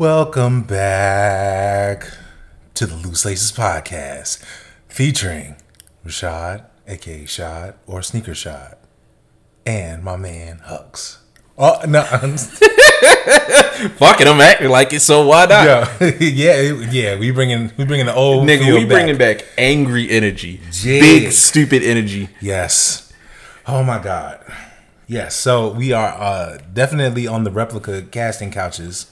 Welcome back to the Loose Laces Podcast, featuring Rashad, aka Shad, or Sneaker Shad, and my man Hux. Oh no, Fuck it, I'm acting like it, so why not? yeah, yeah, yeah. We bringing we bringing the old Nigga, we bringing back angry energy, Yeah. big stupid energy. Yes. Oh my God. Yes. So we are uh, definitely on the replica casting couches.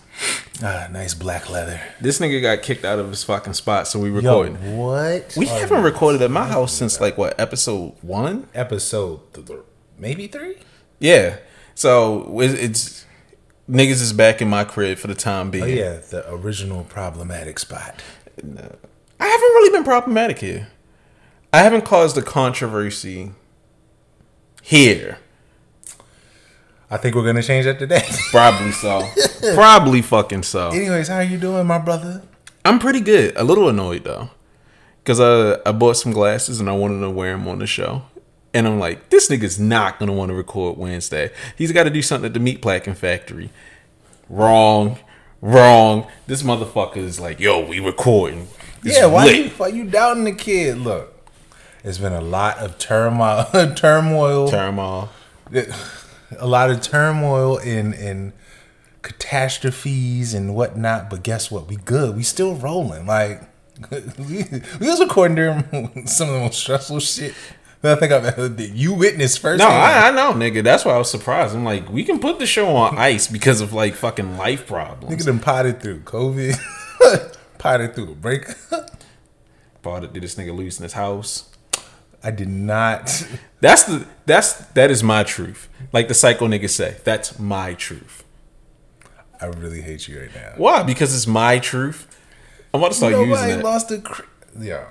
Ah, nice black leather. This nigga got kicked out of his fucking spot, so we Yo, what? we are haven't recorded at my house since like what episode one? episode th- th- maybe three. Yeah. So it's, it's niggas is back in my crib for the time being. Oh yeah, the original problematic spot. No. I haven't really been problematic here. I haven't caused a controversy here. I think we're gonna change that today. Probably so. Probably fucking so. Anyways, how are you doing, my brother? I'm pretty good. A little annoyed though, because I I bought some glasses and I wanted to wear them on the show, and I'm like, this nigga's not gonna want to record Wednesday. He's got to do something at the meat placking factory. Wrong, wrong. This motherfucker is like, yo, we recording. It's yeah, why lit. you why you doubting the kid? Look, it's been a lot of turmoil, turmoil, turmoil? A lot of turmoil and and catastrophes and whatnot. But guess what? We good. We still rolling. Like we, we was recording during some of the most stressful shit that I think I've ever did. You witnessed first. No, I, I know, nigga. That's why I was surprised. I'm like, we can put the show on ice because of like fucking life problems. Nigga done potted through COVID, potted through a breakup. Bought it. Did this nigga lose in his house? I did not. That's the that's that is my truth. Like the psycho niggas say, that's my truth. I really hate you right now. Why? Because it's my truth. I'm about to start Nobody using it. lost a. Cr- yeah.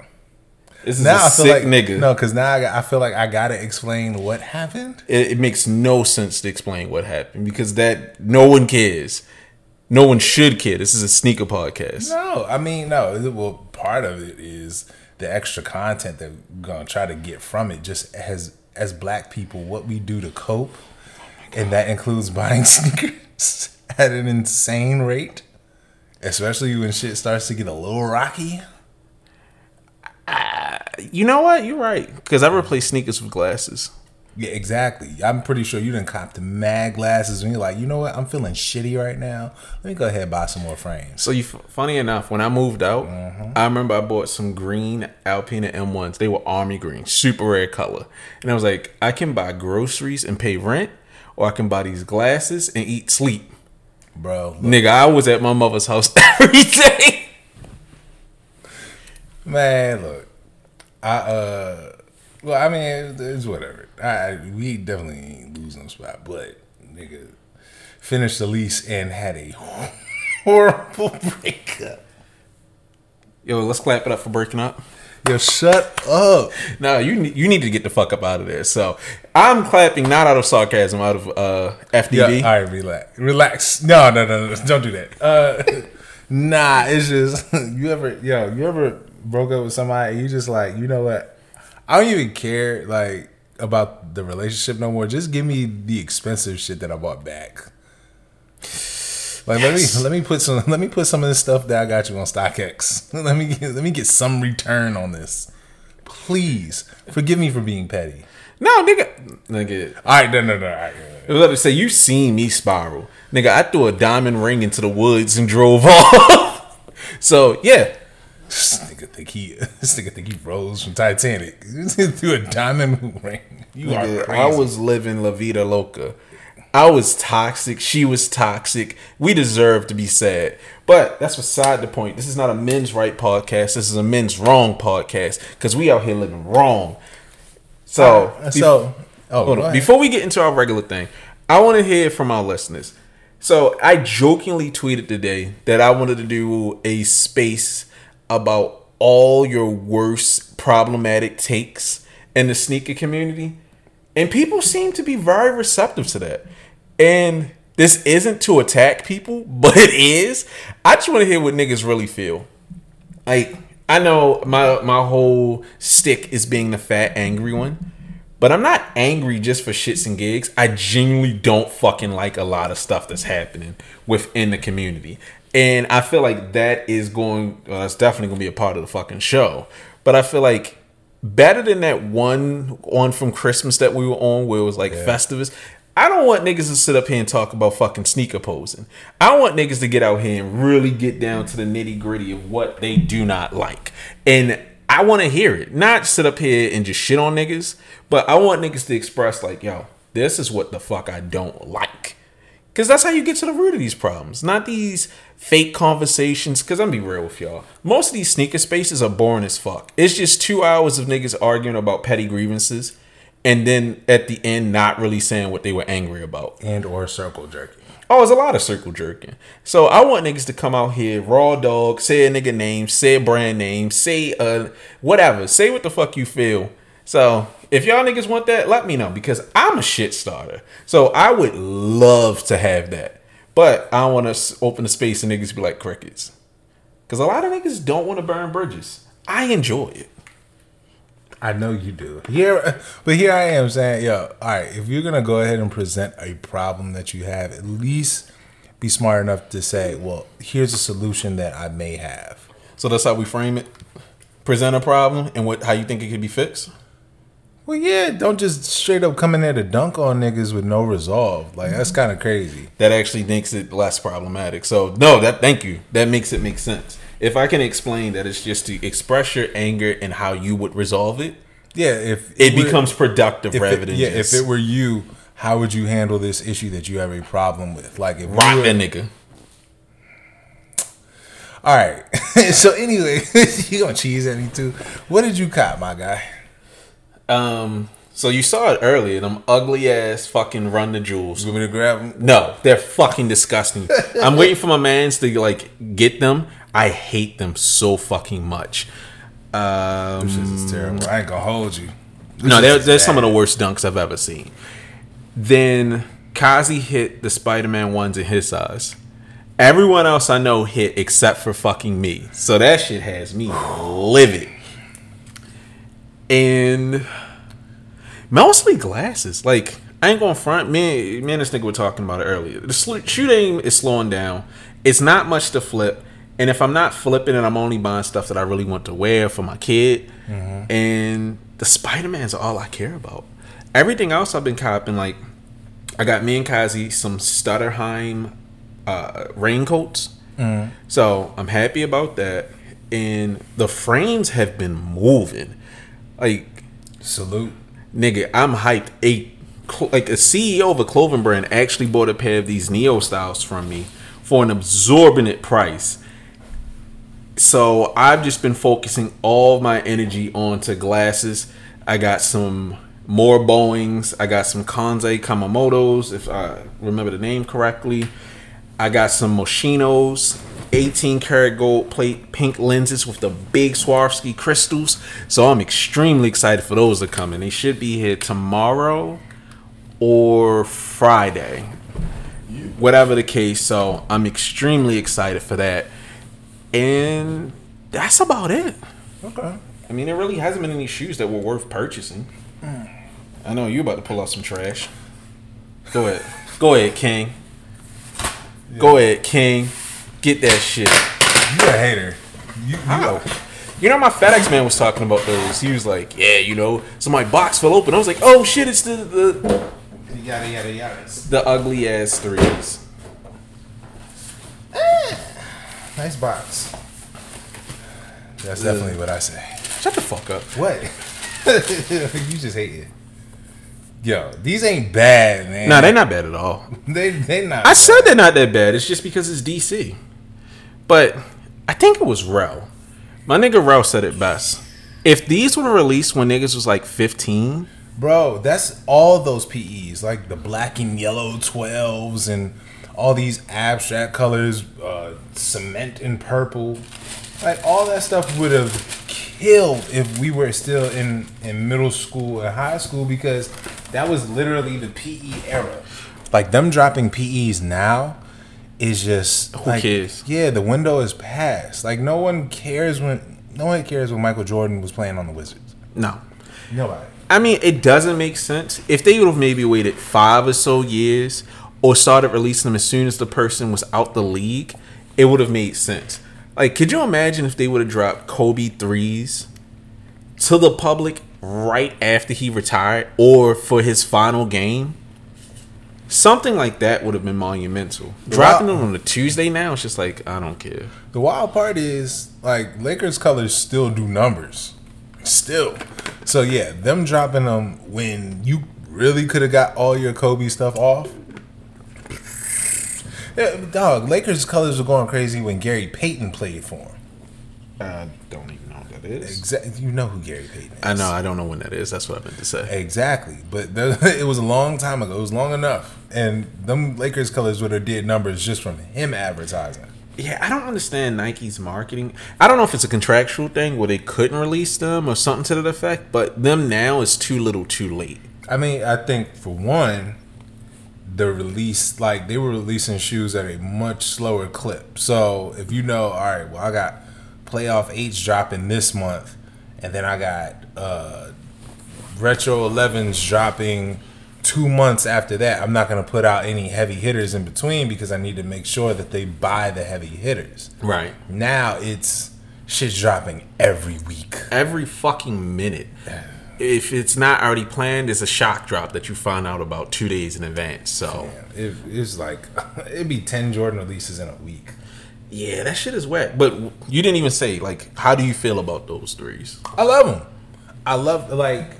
This is Now a I feel sick like nigga. no, because now I, I feel like I gotta explain what happened. It, it makes no sense to explain what happened because that no one cares. No one should care. This is a sneaker podcast. No, I mean no. Well, part of it is the extra content that we're gonna try to get from it. Just as as black people, what we do to cope, and that includes buying sneakers at an insane rate, especially when shit starts to get a little rocky. Uh, you know what? You're right. Because I replace sneakers with glasses. Yeah, exactly. I'm pretty sure you didn't cop the mag glasses and you're like, you know what? I'm feeling shitty right now. Let me go ahead and buy some more frames. So you, funny enough, when I moved out, Mm-hmm. I remember I bought some green Alpina M1s. They were army green, super rare color. And I was like, I can buy groceries and pay rent, or I can buy these glasses and eat sleep. Bro, look, Nigga, I was at my mother's house every day. man, look. I uh well, I mean, it's, it's whatever. I we definitely ain't losing no spot, but nigga finished the lease and had a horrible breakup. Yo, let's clap it up for breaking up. Yo, shut up. No, you you need to get the fuck up out of there. So I'm clapping not out of sarcasm, out of uh, Yeah, all right, relax. Relax. No, no, no, no, don't do that. Uh nah, it's just you ever yo, you ever broke up with somebody and you just like, you know what? I don't even care like about the relationship no more. Just give me the expensive shit that I bought back. Like let me let me put some let me put some of this stuff that I got you on StockX. Let me get, let me get some return on this. Please forgive me for being petty. no, nigga, nigga. All right, no, no, no. All right, I was about to say you seen me spiral, nigga. I threw a diamond ring into the woods and drove off. so yeah, This nigga think he this nigga think he rose from Titanic through a diamond ring. You nigga, are crazy. I was living la vida loca. I was toxic. She was toxic. We deserve to be sad. But that's beside the point. This is not a men's right podcast. This is a men's wrong podcast because we out here living wrong. So, ah, so oh, Hold go on. ahead. Before we get into our regular thing, I want to hear from our listeners. So I jokingly tweeted today that I wanted to do a space about all your worst problematic takes in the sneaker community. And people seem to be very receptive to that. And this isn't to attack people, but it is. I just want to hear what niggas really feel. Like, I know my my whole stick is being the fat angry one. But I'm not angry just for shits and gigs. I genuinely don't fucking like a lot of stuff that's happening within the community. And I feel like that is going. That's definitely going to be a part of the fucking show. But I feel like better than that one one from Christmas that we were on, where it was like Festivus. I don't want niggas to sit up here and talk about fucking sneaker posing. I want niggas to get out here and really get down to the nitty gritty of what they do not like. And I want to hear it. Not sit up here and just shit on niggas, but I want niggas to express, like, yo, this is what the fuck I don't like. Because that's how you get to the root of these problems. Not these fake conversations. Because I'm be real with y'all. Most of these sneaker spaces are boring as fuck. It's just two hours of niggas arguing about petty grievances. And then at the end, not really saying what they were angry about. and or circle jerking. Oh, it's a lot of circle jerking. So I want niggas to come out here, raw dog, say a nigga name, say a brand name, say uh whatever, say what the fuck you feel. So if y'all niggas want that, let me know because I'm a shit starter. So I would love to have that, but I want to open the space and niggas be like crickets, because a lot of niggas don't want to burn bridges. I enjoy it. I know you do. Here, but here I am saying, yo, all right, if you're gonna go ahead and present a problem that you have, at least be smart enough to say, well, here's a solution that I may have. So that's how we frame it. Present a problem and what how you think it could be fixed. Well, yeah, don't just straight up come in there to dunk on niggas with no resolve. Like that's mm-hmm. kind of crazy. that actually makes it less problematic. So no, that thank you. That makes it make sense. If I can explain that it's just to express your anger and how you would resolve it, Yeah, if it were- becomes productive if rather it, than yeah, just if it were you, how would you handle this issue that you have a problem with? Like if rock were- that nigga. All right. so anyway, you gonna cheese at me too? What did you cop, my guy? Um, so you saw it earlier. Them ugly ass fucking run the jewels. You want me to grab them? No, they're fucking disgusting. I'm waiting for my mans to like get them. I hate them so fucking much. Um, This is terrible. I ain't gonna hold you. No, This they're, they're some of the worst dunks I've ever seen. Then Kazi hit the Spider Man ones in his size. Everyone else I know hit except for fucking me. So that shit has me livid. And mostly glasses. Like, I ain't going front. Me, me and this nigga were talking about it earlier. The sl- shooting is slowing down. It's not much to flip. And if I'm not flipping it, I'm only buying stuff that I really want to wear for my kid. And the Spider Man's all I care about. Everything else I've been copping, like, I got me and Kazi some Stutterheim uh, raincoats. So I'm happy about that. And the frames have been moving. Like, Salute. nigga, I'm hyped. A like a CEO of a clothing brand actually bought a pair of these Neo styles from me for an absorbent price. So I've just been focusing all my energy onto glasses. I got some more Boeings. I got some Kanze Kamamotos, if I remember the name correctly. I got some Moschinos, 18 karat gold plate pink lenses with the big Swarovski crystals. So I'm extremely excited for those to come in. They should be here tomorrow or Friday. Whatever the case, so I'm extremely excited for that. And that's about it. Okay. I mean, there really hasn't been any shoes that were worth purchasing. I know you're about to pull out some trash. Go ahead. Go ahead, King. Go ahead, King. Get that shit. You a hater. You, you How? You know, my FedEx man was talking about those. He was like, "Yeah, you know, so my box fell open." I was like, "Oh shit, it's the the, Yada yada yada. the ugly ass threes." Eh, nice box. That's definitely what I say. Shut the fuck up. What? you just hate it. Yo, these ain't bad, man. Nah, they're not bad at all. They they not. I said they're not that bad. It's just because it's DC. But I think it was Rel. My nigga Rel said it best. If these were released when niggas was like 15, Bro, that's all those PEs, like the black and yellow 12s and all these abstract colors, uh, cement and purple. Like all that stuff would have killed if we were still in, in middle school and high school because that was literally the PE era. Like them dropping PEs now is just Who like, cares? Yeah, the window is past. Like no one cares when no one cares when Michael Jordan was playing on the Wizards. no. Nobody. I mean, it doesn't make sense. If they would have maybe waited five or so years or started releasing them as soon as the person was out the league, it would have made sense. Like, could you imagine if they would have dropped Kobe threes to the public right after he retired or for his final game? Something like that would have been monumental. Dropping them on a Tuesday now, it's just like I don't care. The wild part is like Lakers colors still do numbers, still. So yeah, them dropping them when you really could have got all your Kobe stuff off. Yeah, dog, Lakers colors were going crazy when Gary Payton played for him. I don't even know what that is. Exactly, you know who Gary Payton is. I know. I don't know when that is. That's what I meant to say. Exactly, but the, it was a long time ago. It was long enough, and them Lakers colors would have did numbers just from him advertising. Yeah, I don't understand Nike's marketing. I don't know if it's a contractual thing where they couldn't release them or something to that effect, but them now is too little, too late. I mean, I think for one, the release like they were releasing shoes at a much slower clip. So if you know, all right, well, I got playoff H dropping this month, and then I got uh, retro 11s dropping two months after that. I'm not gonna put out any heavy hitters in between because I need to make sure that they buy the heavy hitters. Right. Now it's shit's dropping every week. Every fucking minute. If it's not already planned, it's a shock drop that you find out about two days in advance. So It, it's like it'd be ten Jordan releases in a week. Yeah, that shit is wet. But you didn't even say like, how do you feel about those threes? I love them. I love like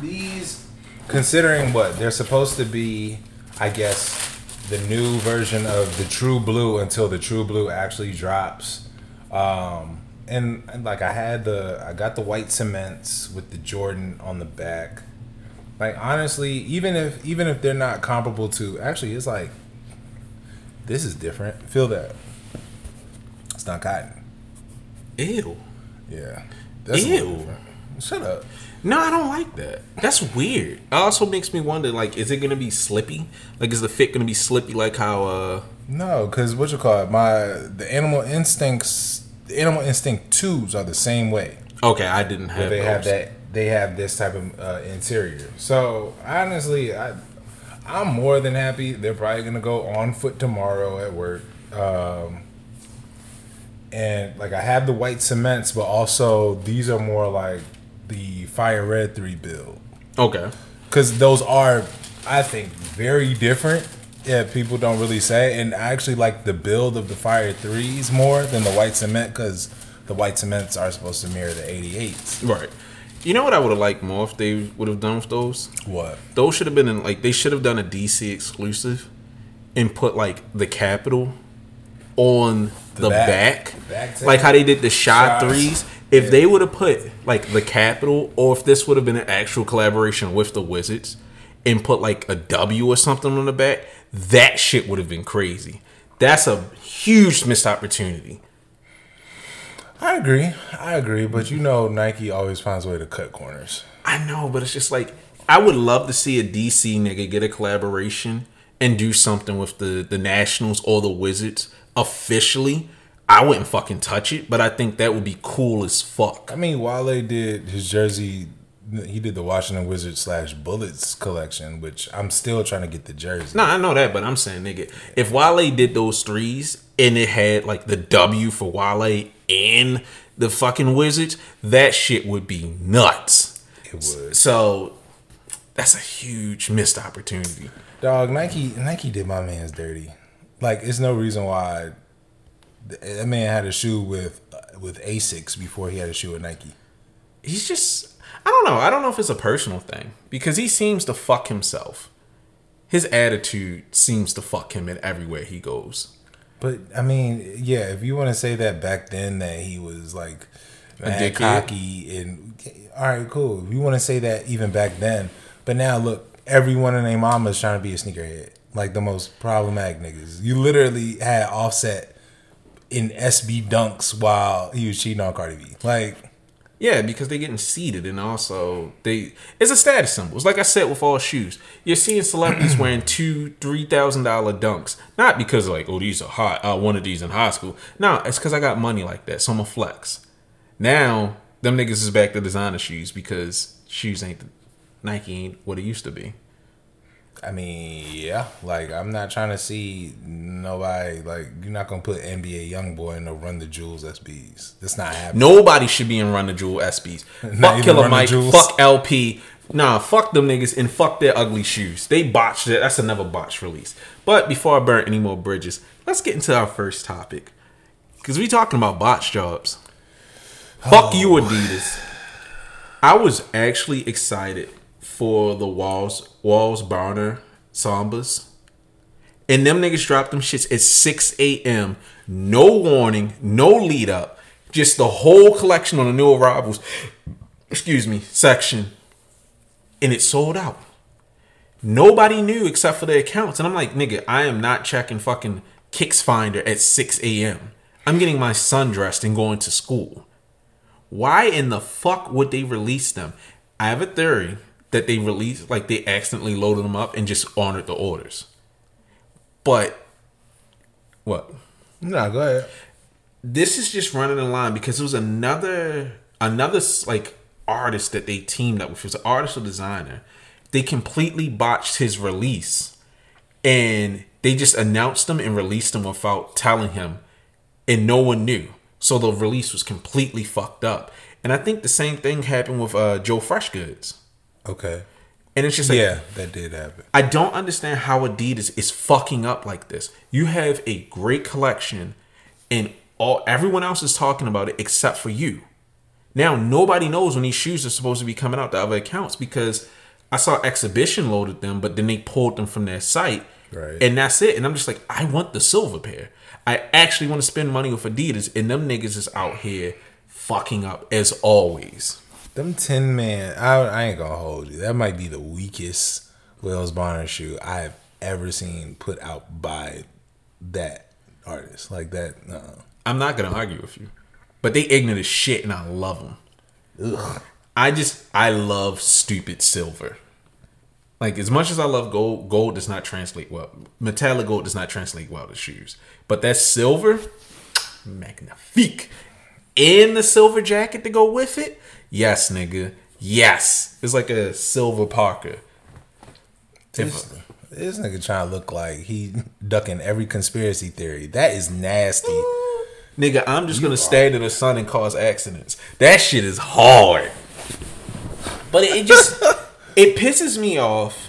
these. Considering what they're supposed to be, I guess the new version of the True Blue until the True Blue actually drops. Um, and, and like I had the, I got the white cements with the Jordan on the back. Like honestly, even if even if they're not comparable to, actually, it's like this is different. Feel that. It's not cotton. Ew. Yeah. That's Ew. Shut up. No, I don't like that. That's weird. It also makes me wonder, like, is it gonna be slippy? Like, is the fit gonna be slippy like how uh No, because what you call it, my the animal instincts, the animal instinct twos are the same way. Okay, I didn't have they those. have that. They have this type of uh, interior. So honestly, I I'm more than happy. They're probably gonna go on foot tomorrow at work. Um, and like I have the white cements, but also these are more like the fire red three build. Okay. because those are, I think, very different. Yeah, people don't really say, and I actually like the build of the Fire Threes more than the White Cement because the White Cements are supposed to mirror the 88s. Right. You know what I would have liked more if they would have done with those? What? Those should have been in like they should have done a DC exclusive and put like the capital on the, The back, back. Back like how they did the shot Shots. threes. If Yeah. they would have put like the capital, or if this would have been an actual collaboration with the Wizards, and put like a W or something on the back, that shit would have been crazy. That's a huge missed opportunity. I agree. I agree, but you know, Nike always finds a way to cut corners. I know, but it's just like I would love to see a DC nigga get a collaboration and do something with the the Nationals or the Wizards officially. I wouldn't fucking touch it, but I think that would be cool as fuck. I mean, Wale did his jersey. He did the Washington Wizards slash Bullets collection, which I'm still trying to get the jersey. No, I know that, but I'm saying, nigga, if Wale did those threes and it had like the W for Wale and the fucking Wizards, that shit would be nuts. It would. So that's a huge missed opportunity. Dog, Nike Nike did my man's dirty. Like, it's no reason why that man had a shoe with with Asics before he had a shoe with Nike. he's just I don't know. I don't know if it's a personal thing because he seems to fuck himself. His attitude seems to fuck him in everywhere he goes. But I mean, yeah, if you want to say that back then that he was like mad cocky and all right, cool. If you want to say that even back then, but now look, everyone and their mama is trying to be a sneakerhead, like the most problematic niggas. You literally had Offset in SB dunks while he was cheating on Cardi B. Like, Yeah, because they're getting seated and also they it's a status symbol. It's like I said with all shoes. You're seeing celebrities wearing two, three thousand dollar dunks. Not because like, oh these are hot, uh, one of these in high school. No, it's because I got money like that, so I'm a flex. Now, them niggas is back to designer shoes because shoes ain't Nike ain't what it used to be. I mean, yeah. Like I'm not trying to see nobody. Like you're not gonna put NBA young boy in the Run the Jewels SBs. That's not happening. Nobody should be in Run the Jewel SBs. Not fuck Killer Mike. Fuck El-P. Nah, fuck them niggas and fuck their ugly shoes. They botched it. That's another botched release. But before I burn any more bridges, let's get into our first topic. Cause we talking about botch jobs. Fuck you, Oh. Adidas. I was actually excited for the Wales Wales Bonner Sambas. And them niggas dropped them shits at 6 a.m. No warning, no lead up. Just the whole collection on the new arrivals, excuse me, section. And it sold out. Nobody knew except for the accounts. And I'm like, nigga, I am not checking fucking Kicks Finder at 6 a.m. I'm getting my son dressed and going to school. Why in the fuck would they release them? I have a theory that they released, like they accidentally loaded them up and just honored the orders. But what? No, go ahead. This is just running the line because it was another another like artist that they teamed up with. It was an artist or designer. They completely botched his release, and they just announced them and released them without telling him, and no one knew. So the release was completely fucked up. And I think the same thing happened with uh, Joe Freshgoods. Okay. And it's just like Yeah, that did happen. I don't understand how Adidas is fucking up like this. You have a great collection, and all everyone else is talking about it except for you. Now nobody knows when these shoes are supposed to be coming out to other accounts because I saw Exhibition loaded them, but then they pulled them from their site, Right. and that's it. And I'm just like, I want the silver pair. I actually want to spend money with Adidas, and them niggas is out here fucking up as always. Them ten man, I, I ain't gonna hold you. That might be the weakest Wales Bonner shoe I've ever seen put out by that artist. Like that. No. I'm not gonna argue with you, but they ignorant as shit, and I love them. I just I love stupid silver. Like as much as I love gold, gold does not translate well. Metallic gold does not translate well to shoes, but that silver, magnifique, and the silver jacket to go with it. Yes, nigga. Yes, it's like a silver Parker. This, this nigga trying to look like he ducking every conspiracy theory. That is nasty. Nigga, I'm just gonna stand in the sun and cause accidents. That shit is hard. But it just it pisses me off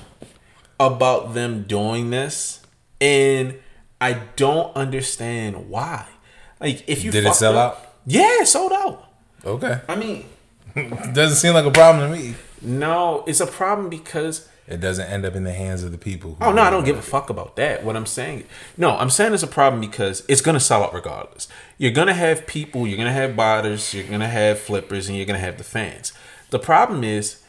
about them doing this, and I don't understand why. Like, if you Did it sell up- out? Yeah, it sold out. Okay. I mean, Doesn't seem like a problem to me. no, it's a problem because It doesn't end up in the hands of the people. who Oh no, I don't give a fuck about that. What I'm saying, no, I'm saying it's a problem because it's gonna sell out regardless. You're gonna have people, you're gonna have buyers, you're gonna have flippers, and you're gonna have the fans. The problem is,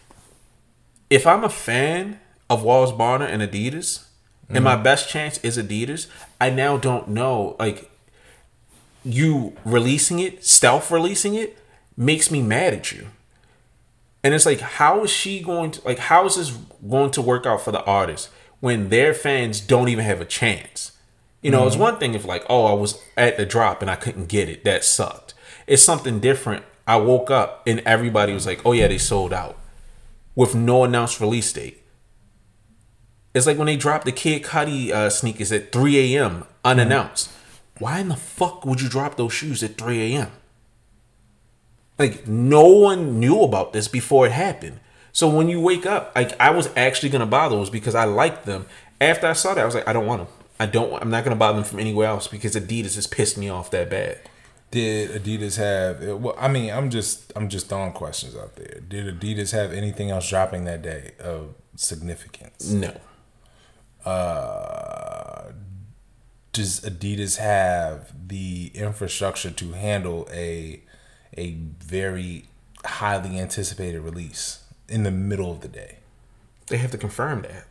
if I'm a fan of Wales Bonner and Adidas, and my mm-hmm. best chance is Adidas, I now don't know like you releasing it, stealth releasing it, makes me mad at you. And it's like, how is she going to like? How is this going to work out for the artist when their fans don't even have a chance? You know, it's one thing if like, oh, I was at the drop and I couldn't get it. That sucked. It's something different. I woke up and everybody was like, oh yeah, they sold out with no announced release date. It's like when they dropped the Kid Cudi uh, sneakers at 3 a.m. unannounced. Why in the fuck would you drop those shoes at 3 a.m.? Like no one knew about this before it happened. So when you wake up, like I was actually gonna buy those because I liked them. After I saw that, I was like, I don't want them. I don't. I'm not gonna buy them from anywhere else because Adidas has pissed me off that bad. Did Adidas have? Well, I mean, I'm just I'm just throwing questions out there. Did Adidas have anything else dropping that day of significance? No. Uh, does Adidas have the infrastructure to handle a a very highly anticipated release in the middle of the day? They have to confirm that.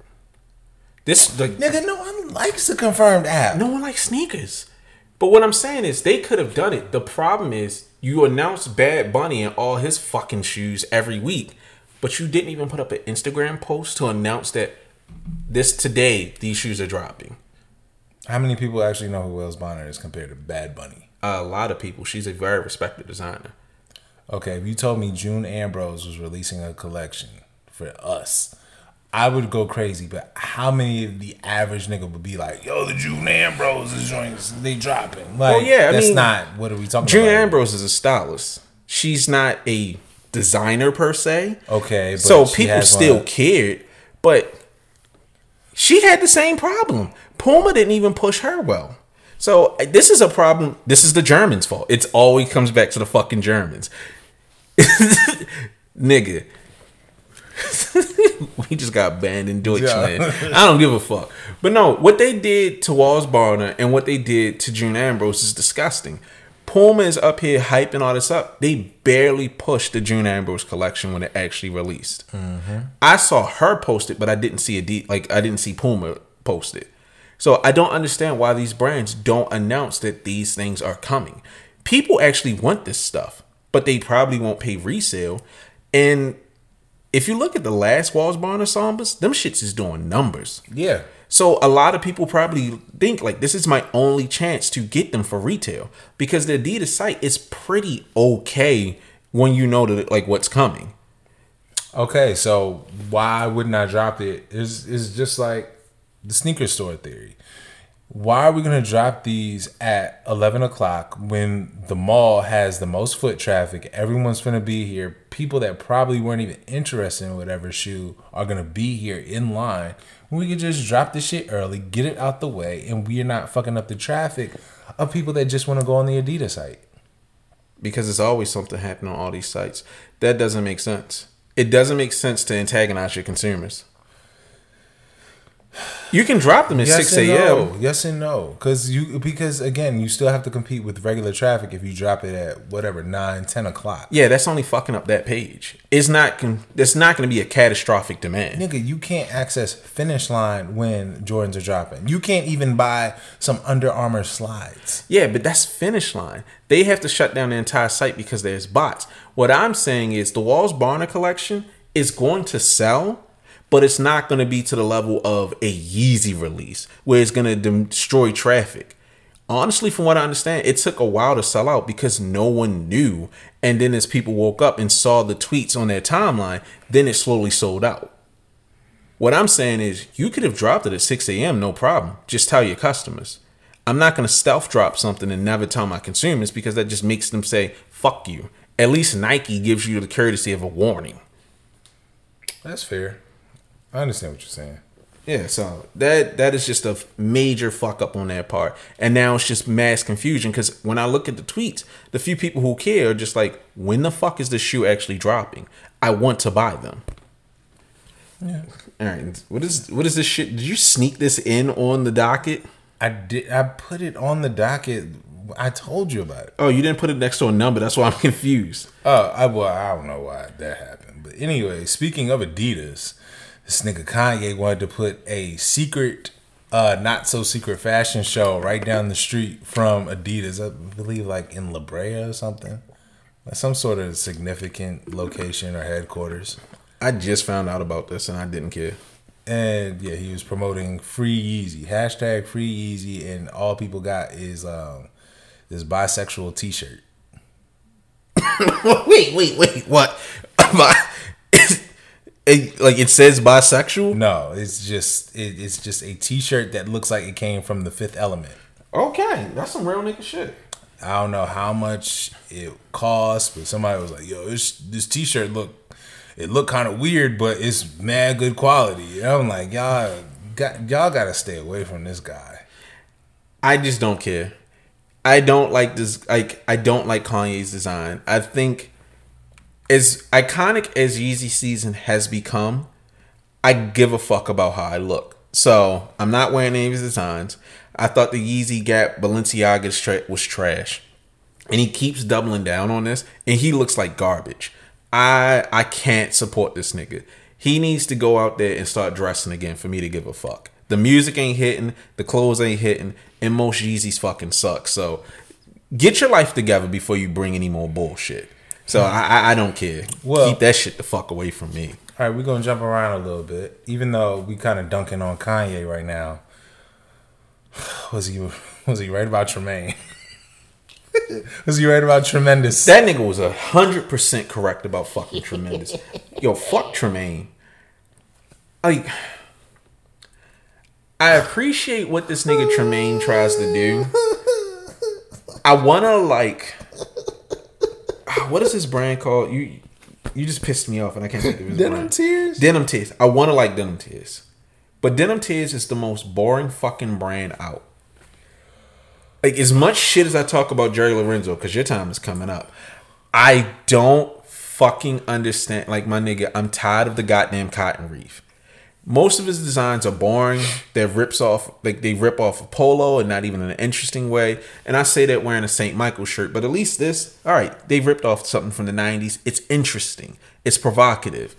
This like Nigga, no one likes a confirmed app. no one likes sneakers. But what I'm saying is they could have done it. The problem is you announce Bad Bunny and all his fucking shoes every week, but you didn't even put up an Instagram post to announce that this today these shoes are dropping. How many people actually know who Wales Bonner is compared to Bad Bunny? A lot of people. She's a very respected designer. Okay, if you told me June Ambrose was releasing a collection for us, I would go crazy, but how many of the average nigga would be like, "Yo, the June Ambrose is joints they dropping"? Like, Well, yeah, I that's mean, not what are we talking June about? June Ambrose is a stylist. She's not a designer per se. Okay, but so people still one. cared, but she had the same problem. Puma didn't even push her well. So this is a problem. This is the Germans' fault. It's always comes back to the fucking Germans. Nigga. we just got banned in Deutschland. I don't give a fuck. But no, what they did to Wales Bonner and what they did to June Ambrose is disgusting. Puma is up here hyping all this up. They barely pushed the June Ambrose collection when it actually released. Mm-hmm. I saw her post it, but I didn't see a de- like I didn't see Puma post it. So I don't understand why these brands don't announce that these things are coming. People actually want this stuff, but they probably won't pay resale. And if you look at the last Wales Bonner Sambas, them shits is doing numbers. Yeah, So a lot of people probably think like this is my only chance to get them for retail because the Adidas site is pretty okay when you know that like what's coming. Okay, so why wouldn't I drop it? Is is just like the sneaker store theory. Why are we gonna drop these at eleven o'clock when the mall has the most foot traffic? Everyone's gonna be here. People that probably weren't even interested in whatever shoe are gonna be here in line. We could just drop the shit early, get it out the way, and we're not fucking up the traffic of people that just want to go on the Adidas site. because there's always something happening on all these sites. That doesn't make sense. It doesn't make sense to antagonize your consumers. You can drop them at Yes six a.m. no. Yes and no, because you because again you still have to compete with regular traffic if you drop it at whatever nine ten o'clock. Yeah, that's only fucking up that page. It's not. It's not going to be a catastrophic demand. Nigga, you can't access finish line when Jordans are dropping. You can't even buy some Under Armour slides. Yeah, but that's finish line. They have to shut down the entire site because there's bots. What I'm saying is the Wales Bonner collection is going to sell, but it's not going to be to the level of a Yeezy release where it's going to destroy traffic. Honestly, from what I understand, it took a while to sell out because no one knew. And then as people woke up and saw the tweets on their timeline, then it slowly sold out. What I'm saying is, you could have dropped it at 6 a.m., no problem. Just tell your customers. I'm not going to stealth drop something and never tell my consumers because that just makes them say, fuck you. At least Nike gives you the courtesy of a warning. That's fair. I understand what you're saying. Yeah, so that that is just a major fuck up on their part, and now it's just mass confusion. Because when I look at the tweets, the few people who care are just like, "When the fuck is this shoe actually dropping? I want to buy them." Yeah. All right, what is what is this shit? Did you sneak this in on the docket? I did. I put it on the docket. I told you about it. Oh, you didn't put it next to a number. That's why I'm confused. Oh, I well, I don't know why that happened. But anyway, speaking of Adidas, this nigga Kanye wanted to put a secret, uh, not so secret fashion show right down the street from Adidas. I believe like in La Brea or something. Like some sort of significant location or headquarters. I just found out about this and I didn't care. And yeah, he was promoting free Yeezy. Hashtag free Yeezy and all people got is um this bisexual t shirt. wait, wait, wait. What? it, like it says bisexual. No, it's just it, it's just a T-shirt that looks like it came from the Fifth Element. Okay, that's some real nigga shit. I don't know how much it cost, but somebody was like, "Yo, this this T-shirt look it look kind of weird, but it's mad good quality." And I'm like, y'all got y'all got to stay away from this guy. I just don't care. I don't like this. Like I don't like Kanye's design. I think as iconic as Yeezy season has become, I give a fuck about how I look. So I'm not wearing any of his designs. I thought the Yeezy Gap Balenciaga tra- was trash, and he keeps doubling down on this, and he looks like garbage. I I can't support this nigga. He needs to go out there and start dressing again for me to give a fuck. The music ain't hitting, the clothes ain't hitting, and most Yeezys fucking suck. So get your life together before you bring any more bullshit. So I I, I don't care. Well- Keep that shit the fuck away from me. All right, we're gonna jump around a little bit, even though we kind of dunking on Kanye right now. Was he was he right about Tremaine? was he right about Tremendous? That nigga was a hundred percent correct about fucking tremendous. Yo, fuck Tremaine. like I appreciate what this nigga Tremaine tries to do. I wanna like what is this brand called? You you just pissed me off and I can't think of his Denim brand. Tears? Denim Tears. I wanna like Denim Tears. But Denim Tears is the most boring fucking brand out. Like as much shit as I talk about Jerry Lorenzo, because your time is coming up. I don't fucking understand. Like my nigga, I'm tired of the goddamn cotton wreath. Most of his designs are boring. They're rips off, like they rip off a polo, and not even in an interesting way. And I say that wearing a St. Michael shirt, but at least this, all right, they ripped off something from the '90s. It's interesting. It's provocative.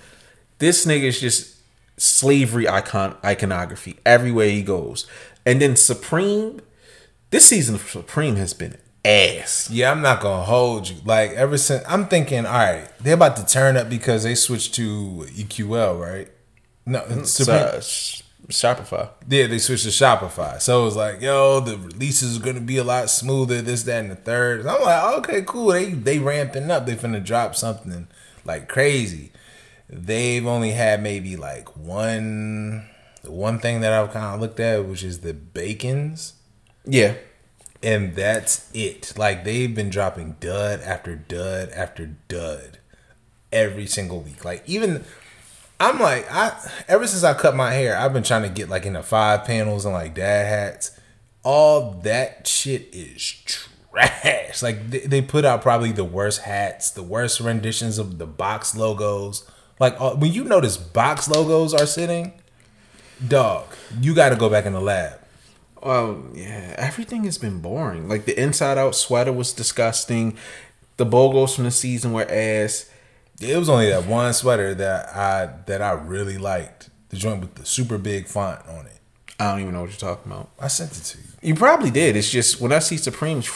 This nigga is just slavery icon iconography everywhere he goes. And then Supreme, this season of Supreme has been ass. Yeah, I'm not gonna hold you. Like ever since I'm thinking, all right, they're about to turn up because they switched to EQL, right? No, It's, Supreme- uh, Sh- Shopify. Yeah, they switched to Shopify. So it was like, yo, the releases are gonna be a lot smoother, this, that, and the third. And I'm like, okay, cool. They they ramping up. They finna drop something like crazy. They've only had maybe like one one thing that I've kind of looked at, which is the bacons. Yeah. And that's it. Like they've been dropping dud after dud after dud every single week. Like even I'm like I ever since I cut my hair, I've been trying to get like into five panels and like dad hats. All that shit is trash. Like they, they put out probably the worst hats, the worst renditions of the box logos. Like uh, when you notice box logos are sitting, dog, you got to go back in the lab. Oh yeah, everything has been boring. Like the inside out sweater was disgusting. The bogos from the season were ass. It was only that one sweater that I that I really liked. The joint with the super big font on it. I don't even know what you're talking about. I sent it to you. You probably did. It's just when I see Supremes,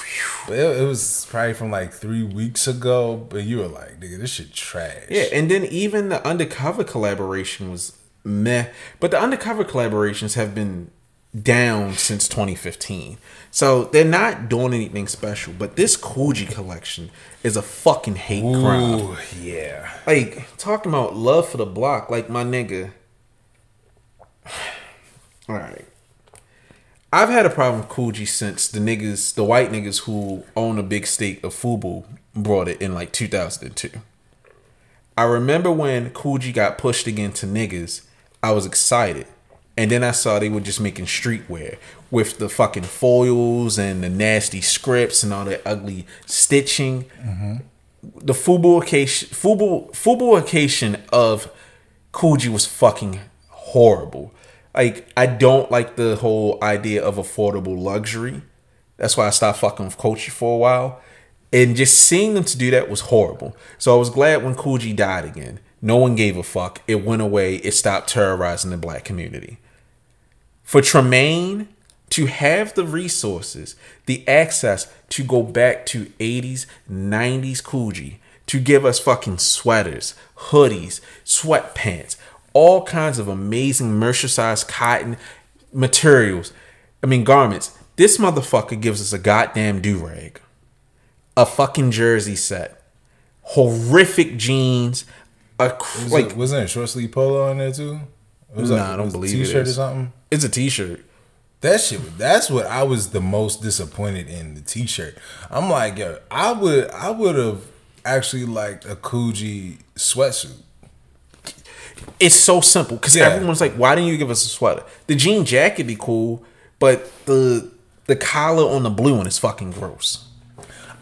it, it was probably from like three weeks ago. But you were like, nigga, this shit trash. yeah. And then even the undercover collaboration was meh. But the undercover collaborations have been down since 2015, so they're not doing anything special. But this Coogi collection is a fucking hate crime. Yeah. like talking about love for the block, like my nigga. All right. I've had a problem with Coogi since the niggas, the white niggas who own a big stake of Fubu brought it in like 2002. I remember when Coogi got pushed again to niggas, I was excited. And then I saw they were just making streetwear with the fucking foils and the nasty scripts and all that ugly stitching the fubuication fubu fubuication of Coogi was fucking horrible. Like I don't like the whole idea of affordable luxury. That's why I stopped fucking with Coachy for a while. And just seeing them to do that was horrible. So I was glad when Coogi died again. No one gave a fuck. It went away. It stopped terrorizing the black community. For Tremaine to have the resources, the access to go back to 80s, 90s Coogi, to give us fucking sweaters, hoodies, sweatpants, all kinds of amazing mercerized cotton materials. I mean, garments. This motherfucker gives us a goddamn do rag, a fucking jersey set, horrific jeans, a cr- Was like it, wasn't it a short sleeve polo in there too? It was Nah, like- I don't believe it T-shirt or something. It's a t-shirt. That shit. That's what I was the most disappointed in the T-shirt. I'm like, yo, I would, I would have actually liked a Coogi sweatsuit. It's so simple because Yeah. everyone's like, "Why didn't you give us a sweater?" The jean jacket be cool, but the the collar on the blue one is fucking gross.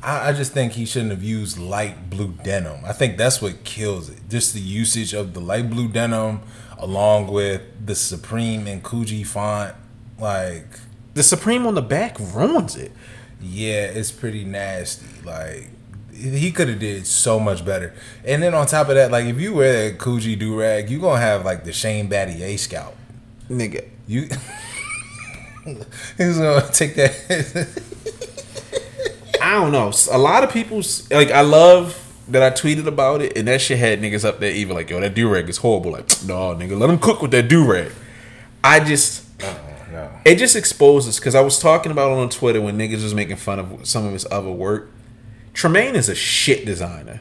I, I just think he shouldn't have used light blue denim. I think that's what kills it. Just the usage of the light blue denim along with the Supreme and Coogi font. Like, The Supreme on the back ruins it. yeah, it's pretty nasty. Like, he could have did so much better. And then on top of that, like if you wear that Coogi do rag, you gonna have like the Shane Battier scalp. Nigga, You. He's gonna take that. I don't know. A lot of people's like, I love that I tweeted about it, and that shit had niggas up there even like, "Yo, that do rag is horrible." Like, no, nigga, let them cook with that do rag. I just. Oh, no. it just exposes because I was talking about it on Twitter when niggas was making fun of some of his other work. Tremaine is a shit designer.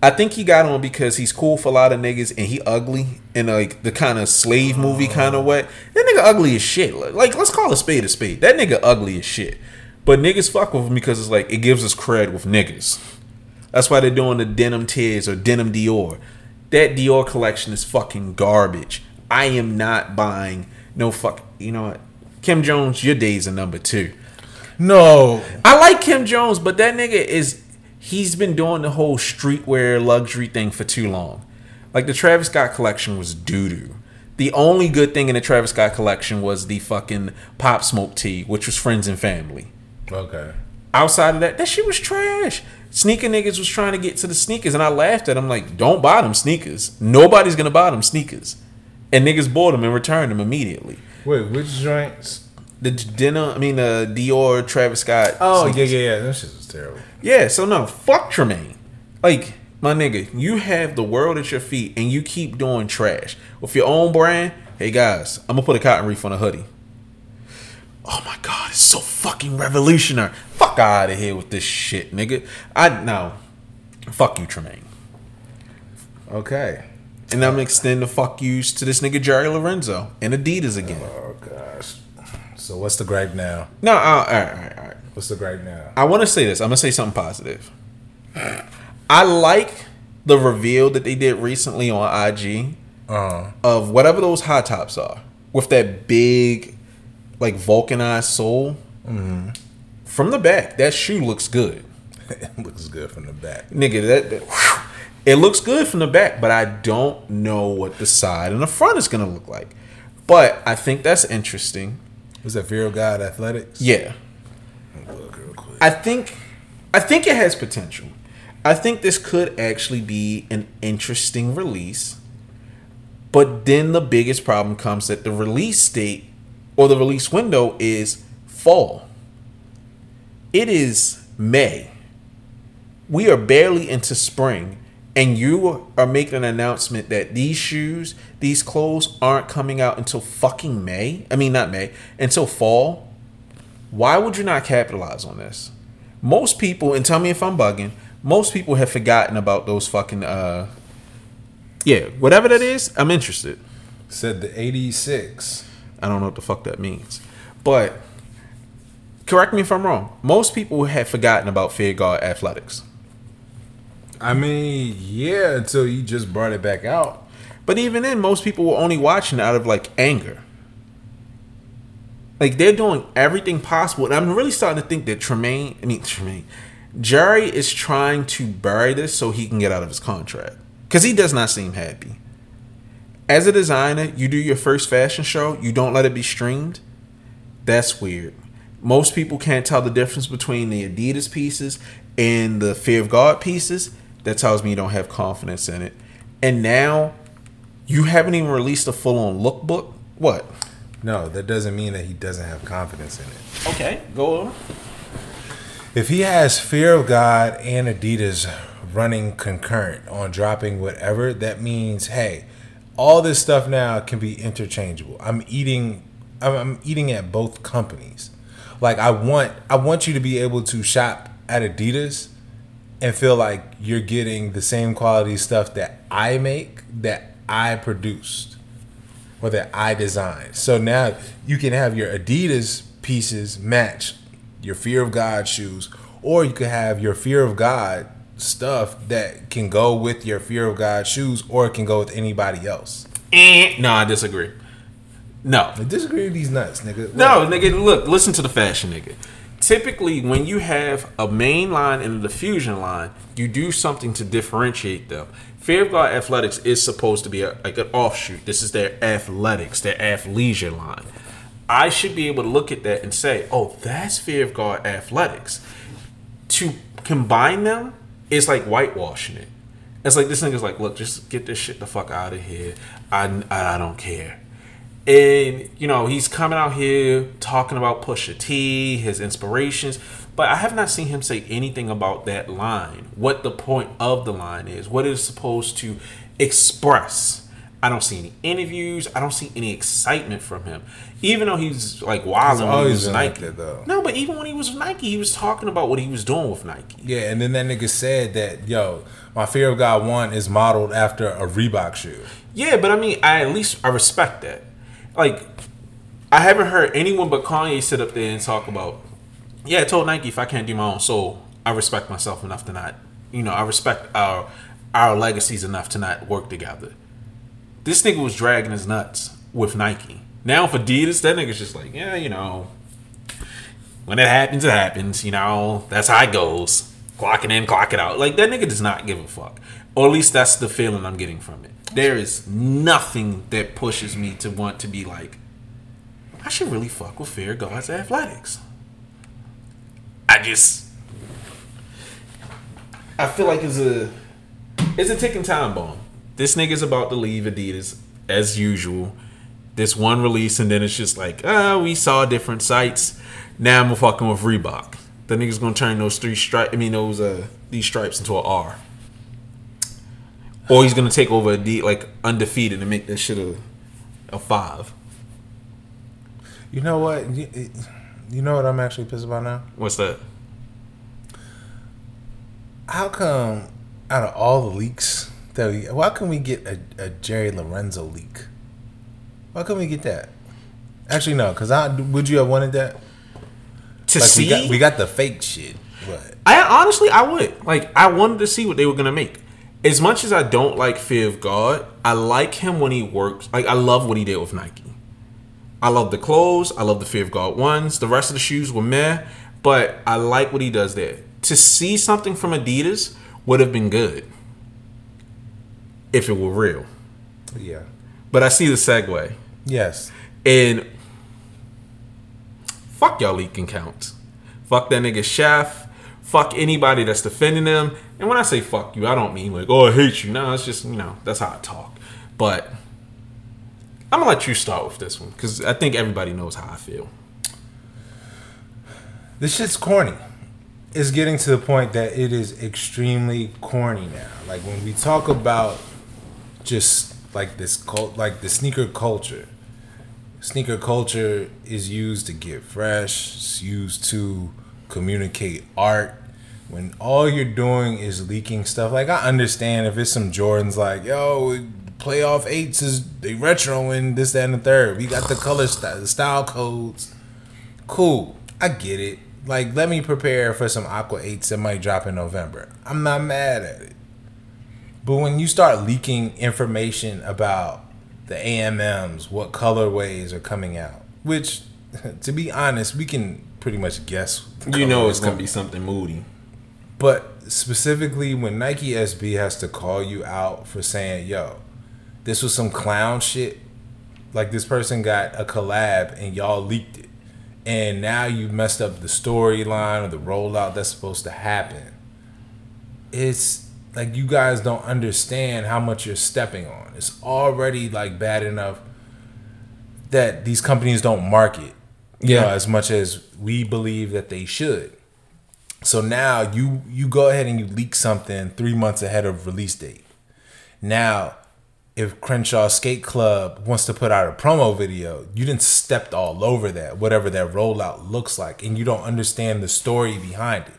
I think he got on because he's cool for a lot of niggas and he ugly in like the kind of slave movie oh. kind of way. That nigga ugly as shit. Like let's call a spade a spade. That nigga ugly as shit. But niggas fuck with him because it's like it gives us cred with niggas. That's why they're doing the denim tears or denim Dior. That Dior collection is fucking garbage. I am not buying no fuck. You know what? Kim Jones, your days are number two. No, I like Kim Jones, but that nigga is he's been doing the whole streetwear luxury thing for too long. Like the Travis Scott collection was doo doo. The only good thing in the Travis Scott collection was the fucking Pop Smoke tee, which was friends and family. okay. Outside of that, that shit was trash. Sneaker niggas was trying to get to the sneakers, and I laughed at them like, "Don't buy them sneakers. Nobody's gonna buy them sneakers." And niggas bought them and returned them immediately. Wait, which joints? The dinner, I mean, the Dior Travis Scott. Oh yeah, yeah, yeah. That shit was terrible. Yeah, so no, fuck Tremaine. Like, my nigga, you have the world at your feet and you keep doing trash. With your own brand, hey guys, I'm gonna put a cotton wreath on a hoodie. Oh my god, it's so fucking revolutionary. Fuck out of here with this shit, nigga. I no. Fuck you, Tremaine. Okay. And I'm extending the fuck yous to this nigga Jerry Lorenzo and Adidas again. Oh gosh. So what's the gripe now? No, uh, all right, all right, all right. What's the gripe now? I want to say this. I'm gonna say something positive. I like the reveal that they did recently on IG Uh, of whatever those high tops are with that big, like vulcanized sole. From the back, that shoe looks good, it looks good from the back. nigga. That, that- whew, it looks good from the back, but I don't know what the side and the front is gonna look like. But I think that's interesting. Was that Fear of God Athletics? Yeah. Oh, quick. I think I think it has potential. I think this could actually be an interesting release. But then the biggest problem comes that the release date or the release window is fall. It is May. We are barely into spring and you are making an announcement that these shoes, these clothes aren't coming out until fucking May. I mean not May, until fall. Why would you not capitalize on this? Most people, and tell me if I'm bugging, most people have forgotten about those fucking uh Yeah, whatever that is, I'm interested. Said the 86. I don't know what the fuck that means. But correct me if I'm wrong. Most people have forgotten about Fear God Athletics. I mean, yeah, until you just brought it back out. But even then, most people were only watching out of like anger. Like they're doing everything possible, and I'm really starting to think that Tremaine, I mean Tremaine, Jerry is trying to bury this so he can get out of his contract because he does not seem happy. As a designer, you do your first fashion show, you don't let it be streamed. That's weird. Most people can't tell the difference between the Adidas pieces and the Fear of God pieces. That tells me you don't have confidence in it. And now you haven't even released a full on lookbook. What? No, that doesn't mean that he doesn't have confidence in it. Okay, go on. If he has Fear of God and Adidas running concurrent on dropping whatever, that means hey, all this stuff now can be interchangeable. I'm eating, I'm, I'm eating at both companies. Like I want, I want you to be able to shop at Adidas and feel like you're getting the same quality stuff that I make, that I produced, or that I designed. So now you can have your Adidas pieces match your Fear of God shoes, or you could have your Fear of God stuff that can go with your Fear of God shoes, or it can go with anybody else. Eh, No, I disagree. No, I disagree with these nuts, nigga. No, nigga, look, listen to the fashion, nigga. Typically, when you have a main line and a diffusion line, you do something to differentiate them. Fear of God Athletics is supposed to be a, like an offshoot. This is their athletics, their athleisure line. I should be able to look at that and say, oh, that's Fear of God Athletics. To combine them is like whitewashing it. It's like this nigga's like, look, just get this shit the fuck out of here. I, I don't care. And you know he's coming out here talking about Pusha T, his inspirations, but I have not seen him say anything about that line. What the point of the line is, what it is supposed to express. I don't see any interviews. I don't see any excitement from him. Even though he's like when he always was Nike. like though. No, but even when he was with Nike, he was talking about what he was doing with Nike. Yeah, and then that nigga said that, yo, my Fear of God 1 is modeled after a Reebok shoe. Yeah, but I mean, I at least I respect that. Like, I haven't heard anyone but Kanye sit up there and talk about. Yeah, I told Nike if I can't do my own soul, I respect myself enough to not. You know, I respect our our legacies enough to not work together. This nigga was dragging his nuts with Nike. Now for Adidas, that nigga's just like, yeah, you know, when it happens, it happens. You know, that's how it goes. Clocking in, clock it out. Like that nigga does not give a fuck. Or at least that's the feeling I'm getting from it. There is nothing that pushes me to want to be like, I should really fuck with Fear God's athletics. I just, I feel like it's a, it's a ticking time bomb. This nigga's about to leave Adidas as usual. This one release, and then it's just like, ah, we saw different sites. Now I'm fucking with Reebok. The nigga's gonna turn those three stripes. I mean, those uh these stripes into an R. Or he's gonna take over a D like undefeated and make that shit a a five. You know what? You, you know what I'm actually pissed about now? What's that? How come out of all the leaks that we, why can we get a, a Jerry Lorenzo leak? Why can we get that? Actually, no, because I would you have wanted that? To Like see, we got we got the fake shit, but I honestly I would like I wanted to see what they were gonna make. As much as I don't like Fear of God, I like him when he works. Like I love what he did with Nike. I love the clothes. I love the Fear of God ones. The rest of the shoes were meh, but I like what he does there. To see something from Adidas would have been good if it were real. yeah, But I see the segue. yes, And fuck y'all leaking counts. Fuck that nigga chef. Fuck anybody that's defending them. And when I say fuck you, I don't mean like, oh, I hate you. No, it's just, you know, that's how I talk. But I'm gonna let you start with this one because I think everybody knows how I feel. this shit's corny. It's getting to the point that it is extremely corny now. Like when we talk about just like this cult, like the sneaker culture. Sneaker culture is used to get fresh. It's used to communicate art. When all you're doing is leaking stuff, like I understand if it's some Jordans, like yo, playoff eights is they retro and this, that, and the third. We got the color style, style codes. Cool, I get it. Like let me prepare for some Aqua eights that might drop in November. I'm not mad at it. But when you start leaking information about the AMMs, what colorways are coming out, which, to be honest, we can pretty much guess. You know it's gonna be something moody. But specifically, when Nike SB has to call you out for saying, "Yo, this was some clown shit," like this person got a collab and y'all leaked it, and now you messed up the storyline or the rollout that's supposed to happen. It's like you guys don't understand how much you're stepping on. It's already like bad enough that these companies don't market, you Yeah. know, as much as we believe that they should. So now you you go ahead and you leak something three months ahead of release date. Now, if Crenshaw Skate Club wants to put out a promo video, you didn't stepped all over that, whatever that rollout looks like, and you don't understand the story behind it.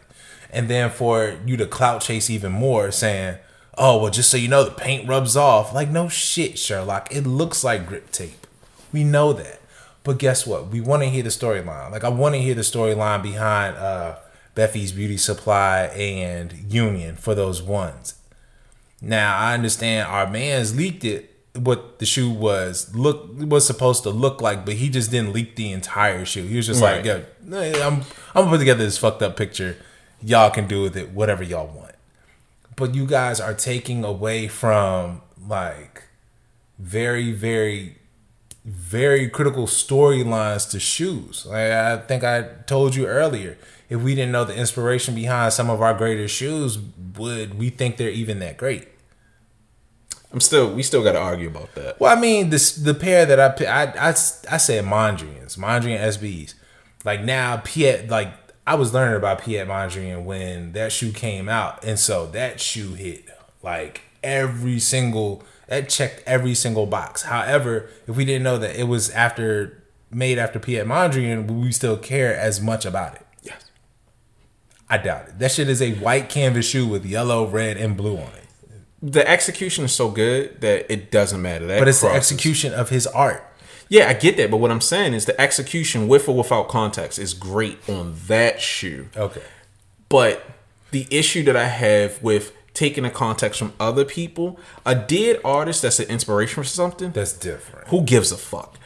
And then for you to clout chase even more, saying, "Oh well, just so you know, the paint rubs off." Like no shit, Sherlock. It looks like grip tape. We know that. But guess what? We want to hear the storyline. Like I want to hear the storyline behind uh Bephie's Beauty Supply and Union for those ones. Now I understand our man's leaked it what the shoe was look was supposed to look like, but he just didn't leak the entire shoe. He was just like, Right. "Yo, I'm I'm gonna put together this fucked up picture. Y'all can do with it whatever y'all want." But you guys are taking away from like very very very critical storylines to shoes. Like I think I told you earlier, if we didn't know the inspiration behind some of our greatest shoes, would we think they're even that great? I'm still we still got to argue about that. Well, I mean, this the pair that I I I, I said Mondrians, Mondrian SBs. Like now, Piet like I was learning about Piet Mondrian when that shoe came out, and so that shoe hit like every single That checked every single box. However, if we didn't know that it was after made after Piet Mondrian, would we still care as much about it? Yes. I doubt it. That shit is a white canvas shoe with yellow, red, and blue on it. The execution is so good that it doesn't matter. That But it's the execution of his art. Yeah, I get that, but what I'm saying is the execution with or without context is great on that shoe. Okay. But the issue that I have with taking the context from other people, a dead artist that's an inspiration for something, That's different. who gives a fuck?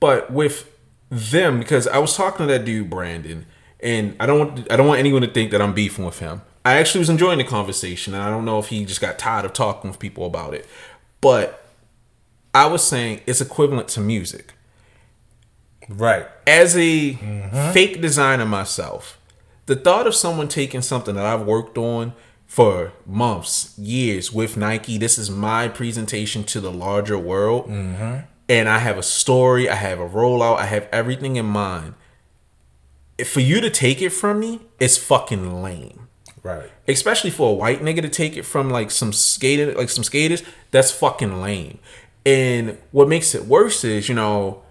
But with them, because I was talking to that dude Brandon, and I don't want I don't want anyone to think that I'm beefing with him. I actually was enjoying the conversation, and I don't know if he just got tired of talking with people about it. But I was saying it's equivalent to music. Right. As a mm-hmm. fake designer myself, the thought of someone taking something that I've worked on for months, years with Nike, this is my presentation to the larger world. Mm-hmm. And I have a story, I have a rollout, I have everything in mind. For you to take it from me, it's fucking lame Right. especially for a white nigga to take it from like some skater like some skaters that's fucking lame and what makes it worse is you know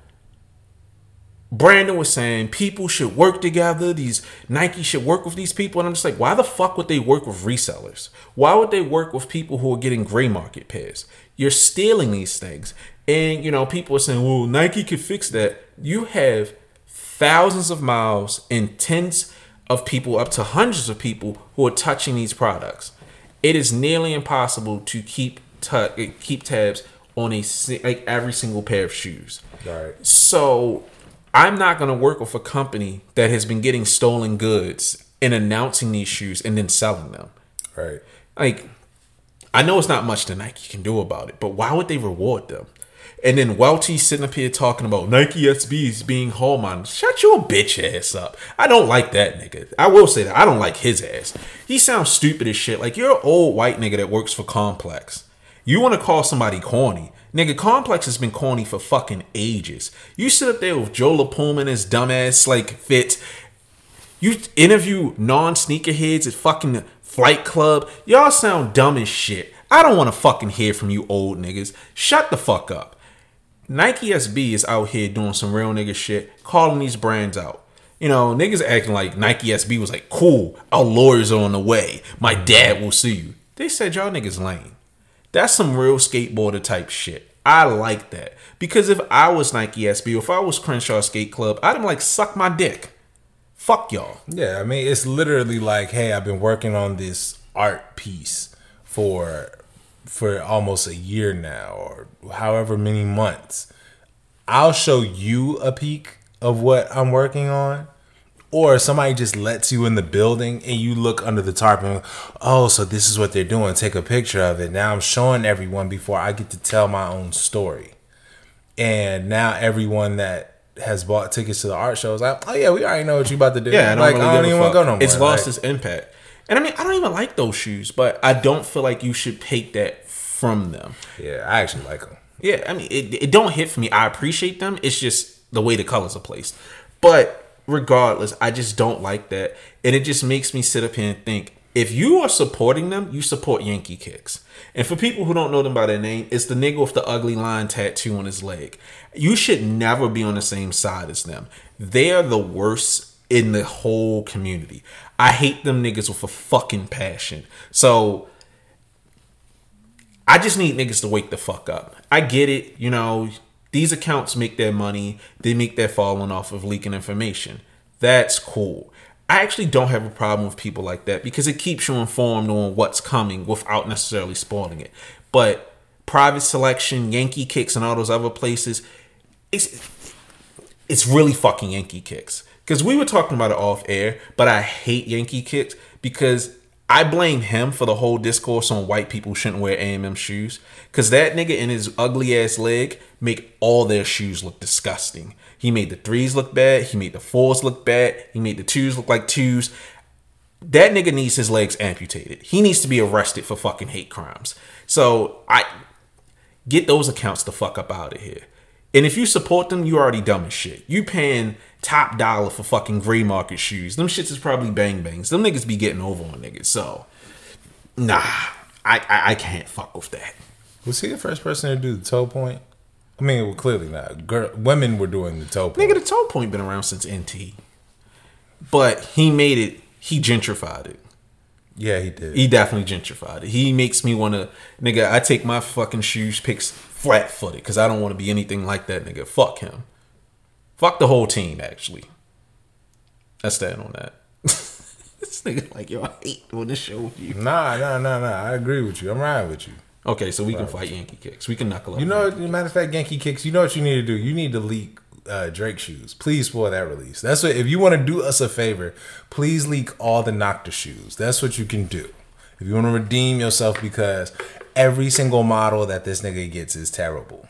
brandon was saying people should work together these nike should work with these people and i'm just like why the fuck would they work with resellers? Why would they work with people who are getting gray market pairs? You're stealing these things. And you know people are saying well nike could fix that. You have thousands of miles and tens of people up to hundreds of people who are touching these products. It is nearly impossible to keep tu- keep tabs on a like every single pair of shoes Right. so i'm not going to work with a company that has been getting stolen goods and announcing these shoes and then selling them Right. like I know it's not much that Nike can do about it, but why would they reward them? And then Welty sitting up here talking about Nike SBs being Hallman. Shut your bitch ass up. I don't like that nigga. I will say that. I don't like his ass. He sounds stupid as shit. Like you're an old white nigga that works for Complex. You want to call somebody corny. Nigga, Complex has been corny for fucking ages. You sit up there with Joe LaPuma and his dumbass like fit you interview non sneakerheads at fucking Flight Club. Y'all sound dumb as shit. I don't want to fucking hear from you old niggas. Shut the fuck up. Nike SB is out here doing some real nigga shit, calling these brands out. You know, niggas acting like Nike SB was like, cool, our lawyers are on the way. My dad will sue you. They said y'all niggas lame. That's some real skateboarder type shit. I like that. Because if I was Nike SB if I was Crenshaw Skate Club, I'd have like suck my dick. Fuck y'all. Yeah, I mean, it's literally like, hey, I've been working on this art piece for for almost a year now, or however many months. I'll show you a peek of what I'm working on, or somebody just lets you in the building and you look under the tarp and oh, so this is what they're doing. Take a picture of it. Now I'm showing everyone before I get to tell my own story, and now everyone that has bought tickets to the art show is like, oh yeah, we already know what you about to do. Yeah, I don't like really I don't even want to go no more. It's lost Like, its impact. And I mean, I don't even like those shoes, but I don't feel like you should take that from them. yeah, I actually like them. Yeah, I mean, it, it don't hit for me. I appreciate them. It's just the way the colors are placed. But regardless, I just don't like that, and it just makes me sit up here and think: if you are supporting them, you support Yankee Kicks. And for people who don't know them by their name, it's the nigga with the ugly line tattoo on his leg. You should never be on the same side as them. They are the worst in the whole community. I hate them niggas with a fucking passion. So I just need niggas to wake the fuck up. I get it, you know, these accounts make their money, they make their falling off of leaking information. That's cool. I actually don't have a problem with people like that because it keeps you informed on what's coming without necessarily spoiling it. But private selection, Yankee kicks, and all those other places, it's it's really fucking Yankee kicks. Because we were talking about it off air, but I hate Yankee kicks because I blame him for the whole discourse on white people shouldn't wear AMM shoes. Because that nigga in his ugly ass leg make all their shoes look disgusting. He made the threes look bad. He made the fours look bad. He made the twos look like twos. That nigga needs his legs amputated. He needs to be arrested for fucking hate crimes. So I get those accounts the fuck up out of here. And if you support them, you already dumb as shit. You paying top dollar for fucking gray market shoes. Them shits is probably bang bangs. Them niggas be getting over on niggas. So, nah, I, I, I can't fuck with that. Was he the first person to do the toe point? I mean, well, clearly not. Girl, women were doing the toe point. Nigga, the toe point been around since NT. But he made it. He gentrified it. yeah, he did. He definitely gentrified it. He makes me want to, nigga. I take my fucking shoes picks flat footed because I don't want to be anything like that, nigga. Fuck him. Fuck the whole team. Actually, I stand on that. this nigga like yo, I hate doing this show with you. Nah, nah, nah, nah. I agree with you. I'm riding with you. Okay, so we can fight Yankee kicks. We can knuckle up. You know, matter of fact, Yankee kicks. You know what you need to do? You need to leak uh, Drake shoes. Please spoil that release. That's what. If you want to do us a favor, please leak all the Nocta shoes. That's what you can do. If you want to redeem yourself, because every single model that this nigga gets is terrible.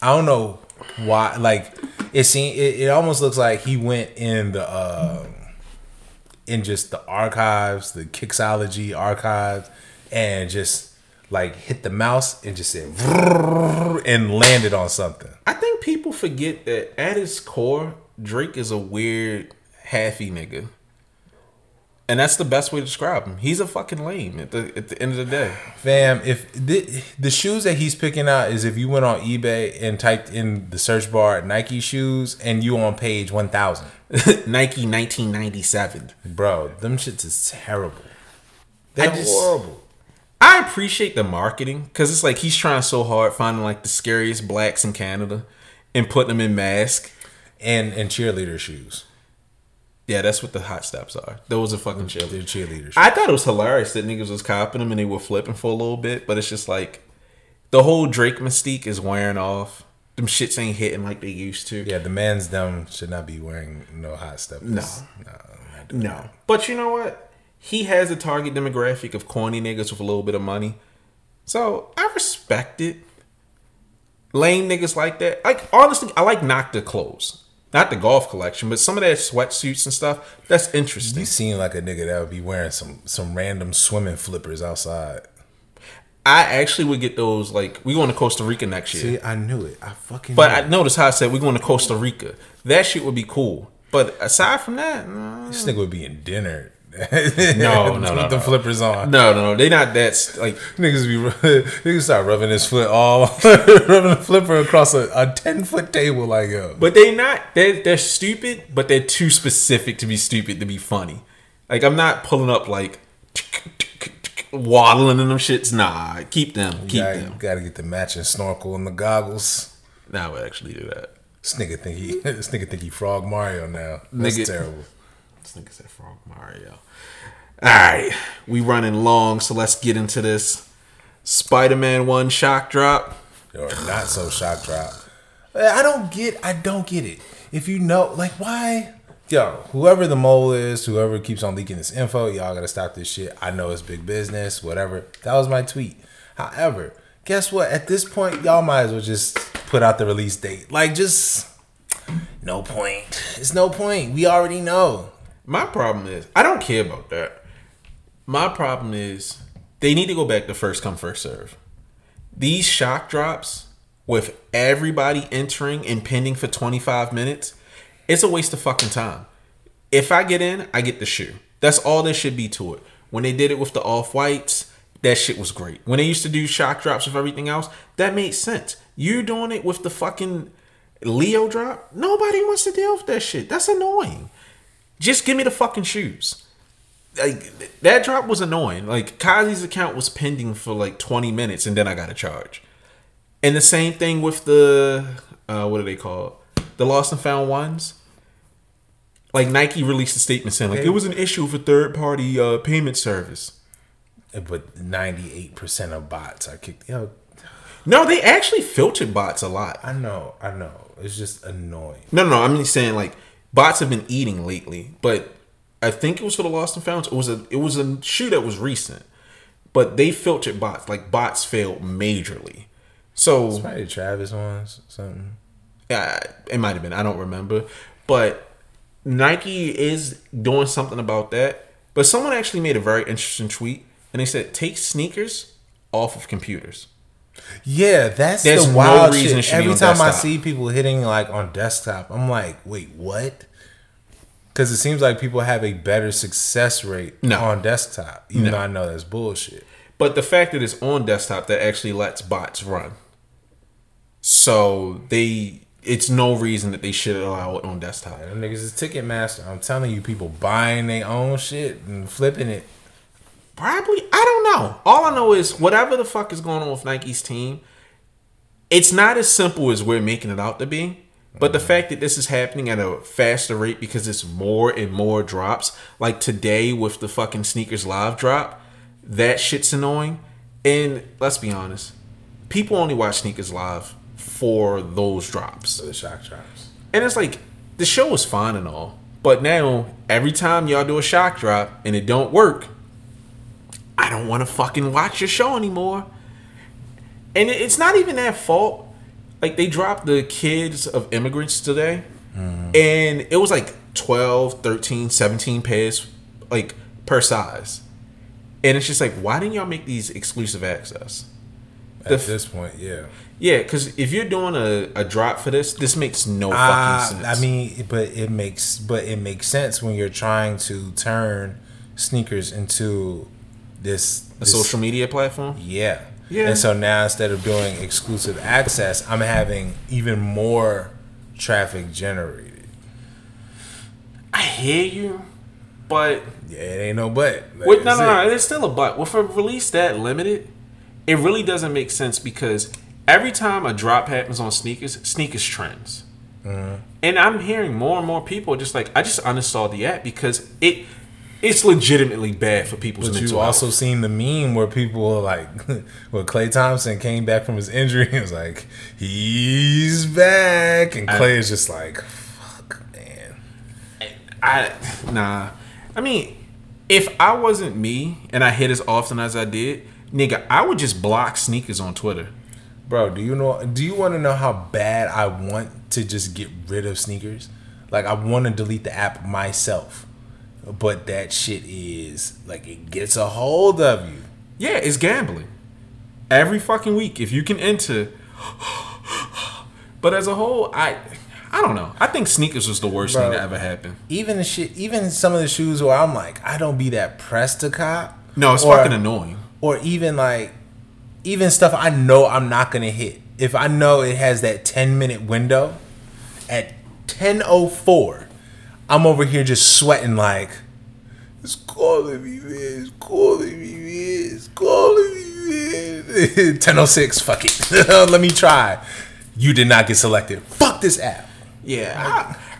I don't know why. Like it seemed, it, it almost looks like he went in the uh, in just the archives, the Kixology archives, and just like hit the mouse and just said and landed on something. I think people forget that at his core, Drake is a weird, halfy nigga. And that's the best way to describe him. He's a fucking lame at the at the end of the day. Fam, if the, the shoes that he's picking out is if you went on eBay and typed in the search bar Nike shoes and you on page 1000. Nike 1997. Bro, them shits is terrible. They're I just- horrible. I appreciate the marketing because it's like he's trying so hard finding like the scariest blacks in Canada and putting them in masks. And and cheerleader shoes. Yeah, that's what the hot steps are. Those are fucking. They're cheerleader shoes. I thought it was hilarious that niggas was copping them and they were flipping for a little bit, but it's just like the whole Drake mystique is wearing off. Them shits ain't hitting like they used to. yeah, the man's them should not be wearing no hot stuff. No. no, No. But you know what? He has a target demographic of corny niggas with a little bit of money. So I respect it. Lame niggas like that. Like honestly, I like Nocta clothes. Not the golf collection, but some of that sweatsuits and stuff. That's interesting. You seem like a nigga that would be wearing some some random swimming flippers outside. I actually would get those like we going to Costa Rica next year. See, I knew it. I fucking. But I noticed how I said we're going to Costa Rica. That shit would be cool. But aside from that, no, this nigga would be in dinner. No, no, no, the no. flippers on. no, no, they not that like Niggas be niggas start rubbing his foot all rubbing the flipper across a, a ten foot table like yo. But they not they're they're stupid, but they're too specific to be stupid to be funny. Like I'm not pulling up like waddling in them shits. Nah, keep them, keep gotta, them. gotta get the matching snorkel and the goggles. Nah, I would actually do that. This nigga think he this nigga think he frog Mario now. That's Nigga- terrible. This nigga said Frog Mario. All right, we running long, so let's get into this. Spider-Man One shock drop. Or not so shock drop. Eh, I don't get I don't get it. If you know like why Yo, whoever the mole is, whoever keeps on leaking this info, y'all gotta stop this shit. I know it's big business, whatever. That was my tweet. However, guess what? At this point, y'all might as well just put out the release date. Like, just no point. It's no point. We already know. My problem is I don't care about that. My problem is they need to go back to first come first serve. These shock drops with everybody entering and pending for 25 minutes, it's a waste of fucking time. If I get in, I get the shoe. That's all there should be to it. When they did it with the off whites, that shit was great. When they used to do shock drops with everything else, that made sense. You doing it with the fucking Leo drop? Nobody wants to deal with that shit. That's annoying. Just give me the fucking shoes. Like that drop was annoying. Like Kazi's account was pending for like 20 minutes and then I got a charge. And the same thing with the uh what are they called? The lost and found ones. Like Nike released a statement saying like it was an issue for third party uh payment service. But 98% of bots are kicked. Yo, No, they actually filtered bots a lot. I know, I know. It's just annoying. No, no, no. I'm just saying like bots have been eating lately, but I think it was for the lost and found. It was a it was a shoe that was recent, but they filtered bots. Like bots failed majorly. So Probably the Travis ones, something. yeah, it might have been. I don't remember, but Nike is doing something about that. But someone actually made a very interesting tweet, and they said take sneakers off of computers. Yeah, that's There's the no wild reason shit. Every time I see people hitting like on desktop, I'm like, wait, what? Because it seems like people have a better success rate No. on desktop, even though I know that's bullshit. But the fact that it's on desktop that actually lets bots run. So they it's no reason that they should allow it on desktop. Them niggas is Ticketmaster. I'm telling you, people buying their own shit and flipping it. Probably, I don't know. All I know is whatever the fuck is going on with Nike's team, it's not as simple as we're making it out to be. But the fact that this is happening at a faster rate because it's more and more drops, like today with the fucking sneakers live drop, that shit's annoying. And let's be honest, people only watch sneakers live for those drops. For the shock drops. And it's like the show is fine and all, but now every time y'all do a shock drop and it don't work, I don't want to fucking watch your show anymore. And it's not even their fault. Like they dropped the kids of immigrants today, and it was like 12, 13, 17 pairs like per size. And it's just like, why didn't y'all make these exclusive access? At f- this point, yeah. Yeah, because if you're doing a, a drop for this, this makes no Uh, fucking sense. I mean, but it makes but it makes sense when you're trying to turn sneakers into this, a this social media platform. Yeah. Yeah. And so now instead of doing exclusive access, I'm having even more traffic generated. I hear you, but Yeah, it ain't no but. Like, wait, no, no, no, it. there's still a but. With a release that limited, it really doesn't make sense because every time a drop happens on sneakers, sneakers trends. Mm-hmm. And I'm hearing more and more people just like, I just uninstalled the app because it it's legitimately bad for people's But you also health. seen the meme where people were like, where Klay Thompson came back from his injury and was like, he's back. And Klay is just like, fuck, man. I nah. I mean, if I wasn't me and I hit as often as I did, nigga, I would just block sneakers on Twitter. Bro, do you know? Do you want to know how bad I want to just get rid of sneakers? Like I want to delete the app myself, but that shit is like it gets a hold of you. Yeah, it's gambling. Every fucking week, if you can enter. but as a whole, I I don't know. I think sneakers was the worst thing Bro. that ever happened. Even the shit, even some of the shoes where I'm like, I don't be that pressed to cop. No, it's Or- fucking annoying. Or even like, even stuff I know I'm not gonna hit. If I know it has that 10 minute window, at 10:04, I'm over here just sweating like, it's calling me, man. It's calling me, man. It's calling me, man. 10:06, fuck it. Let me try. You did not get selected. Fuck this app. Yeah,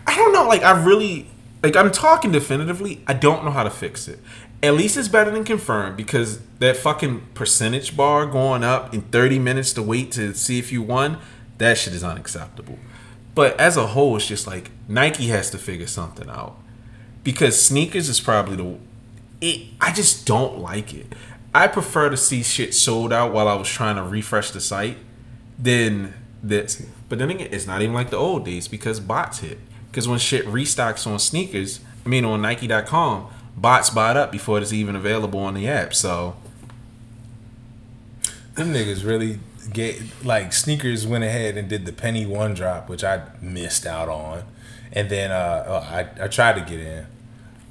I, I don't know. Like, I really like. I'm talking definitively. I don't know how to fix it. At least it's better than confirmed because that fucking percentage bar going up in 30 minutes to wait to see if you won. That shit is unacceptable. But as a whole, it's just like Nike has to figure something out because sneakers is probably the. It, I just don't like it. I prefer to see shit sold out while I was trying to refresh the site than this. But then again, it's not even like the old days because bots hit. Because when shit restocks on sneakers, I mean on Nike.com, bots bought up before it's even available on the app. So Them niggas really get like sneakers went ahead and did the penny one drop, which I missed out on, and then uh, oh, I I tried to get in,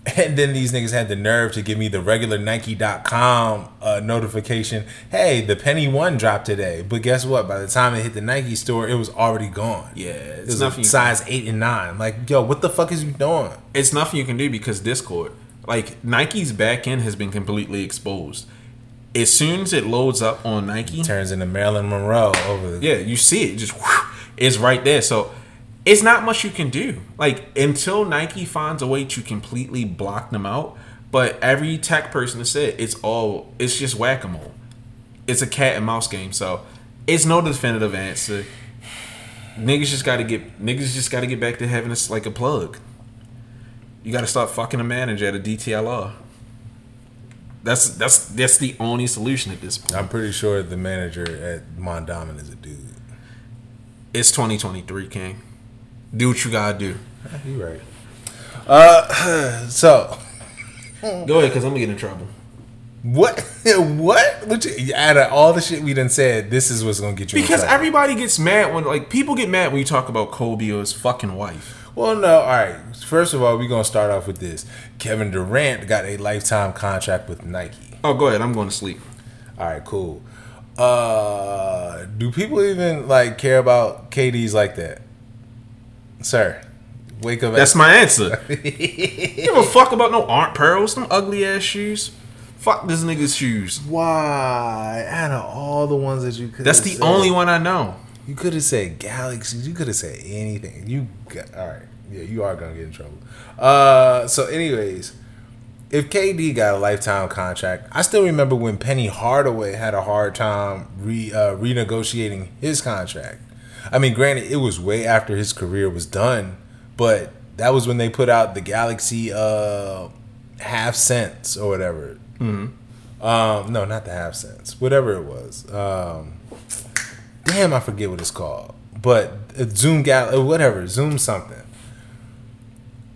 and then these niggas had the nerve to give me the regular Nike.com uh, notification. Hey, the penny one dropped today, but guess what? By the time it hit the Nike store, it was already gone. yeah, It it's was nothing. size eight and nine. Like, yo, what the fuck is you doing? it's nothing you can do because Discord, like Nike's back end has been completely exposed. As soon as it loads up on Nike, Turns into Marilyn Monroe over the Yeah, you see it just whew, it's right there. So it's not much you can do. Like until Nike finds a way to completely block them out. But every tech person has said it's all it's just whack a mole. It's a cat and mouse game. So it's no definitive answer. Niggas just gotta get niggas just gotta get back to having this like a plug. You gotta start fucking a manager at a DTLR. That's that's that's the only solution at this point. I'm pretty sure the manager at Mondawmin is a dude. It's 2023, King. Do what you gotta do. You right. Uh, so Go ahead, cause I'm gonna get in trouble. what? what? Which out of all the shit we done said, this is what's gonna get you. in Because everybody gets mad when like people get mad when you talk about Kobe or his fucking wife. Well, no. All right. First of all, we're gonna start off with this. Kevin Durant got a lifetime contract with Nike. Oh, go ahead. I'm going to sleep. All right, cool. Uh, do people even like care about KDs like that, sir? Wake up. That's my answer. Give a fuck about no Aunt Pearls, them ugly ass shoes. Fuck this nigga's shoes. Why? Out of all the ones that you could, That's the only one I know. You could have said galaxies. You could have said anything. You got all right. Yeah, you are gonna get in trouble. Uh, so anyways, if KD got a lifetime contract, I still remember when Penny Hardaway had a hard time re uh, renegotiating his contract. I mean, granted, it was way after his career was done, but that was when they put out the Galaxy uh, half cents or whatever. Mm-hmm. Um, no, not the half cents. Whatever it was. Um, damn, I forget what it's called. But uh, Zoom Gal, uh, whatever, Zoom something.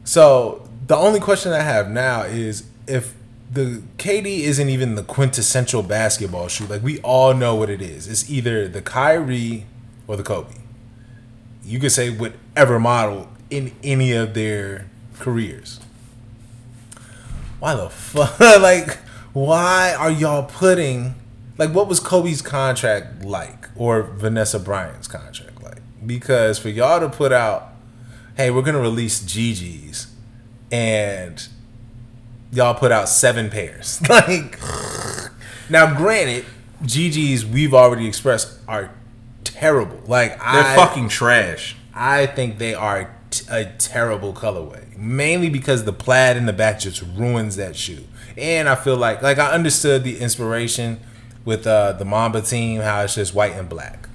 So the only question I have now is if the KD isn't even the quintessential basketball shoe. Like we all know what it is. It's either the Kyrie or the Kobe. You could say whatever model in any of their careers. Why the fuck? like, why are y'all putting like what was Kobe's contract like or Vanessa Bryant's contract like? Because for y'all to put out, hey, we're gonna release GG's, and y'all put out seven pairs. like, now granted, GG's we've already expressed are terrible. Like They're I, fucking trash. I think they are t- a terrible colorway, mainly because the plaid in the back just ruins that shoe. And I feel like, like I understood the inspiration with uh, the Mamba team, how it's just white and black.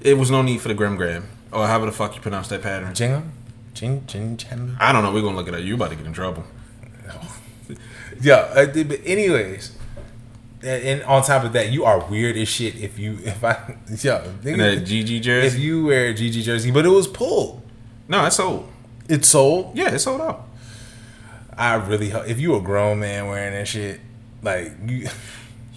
It was no need for the Grim Gram. Or however the fuck you pronounce that pattern. Jingle, jing, jing, jing. I don't know. We're gonna look at it up. You about to get in trouble. Yeah, uh, but anyways, and, on top of that, you are weird as shit if you if I yeah And that GG jersey. if you wear a GG jersey, but it was pulled. no, it's sold. It's sold. Yeah, it's sold out. I really hope if you a grown man wearing that shit, like you.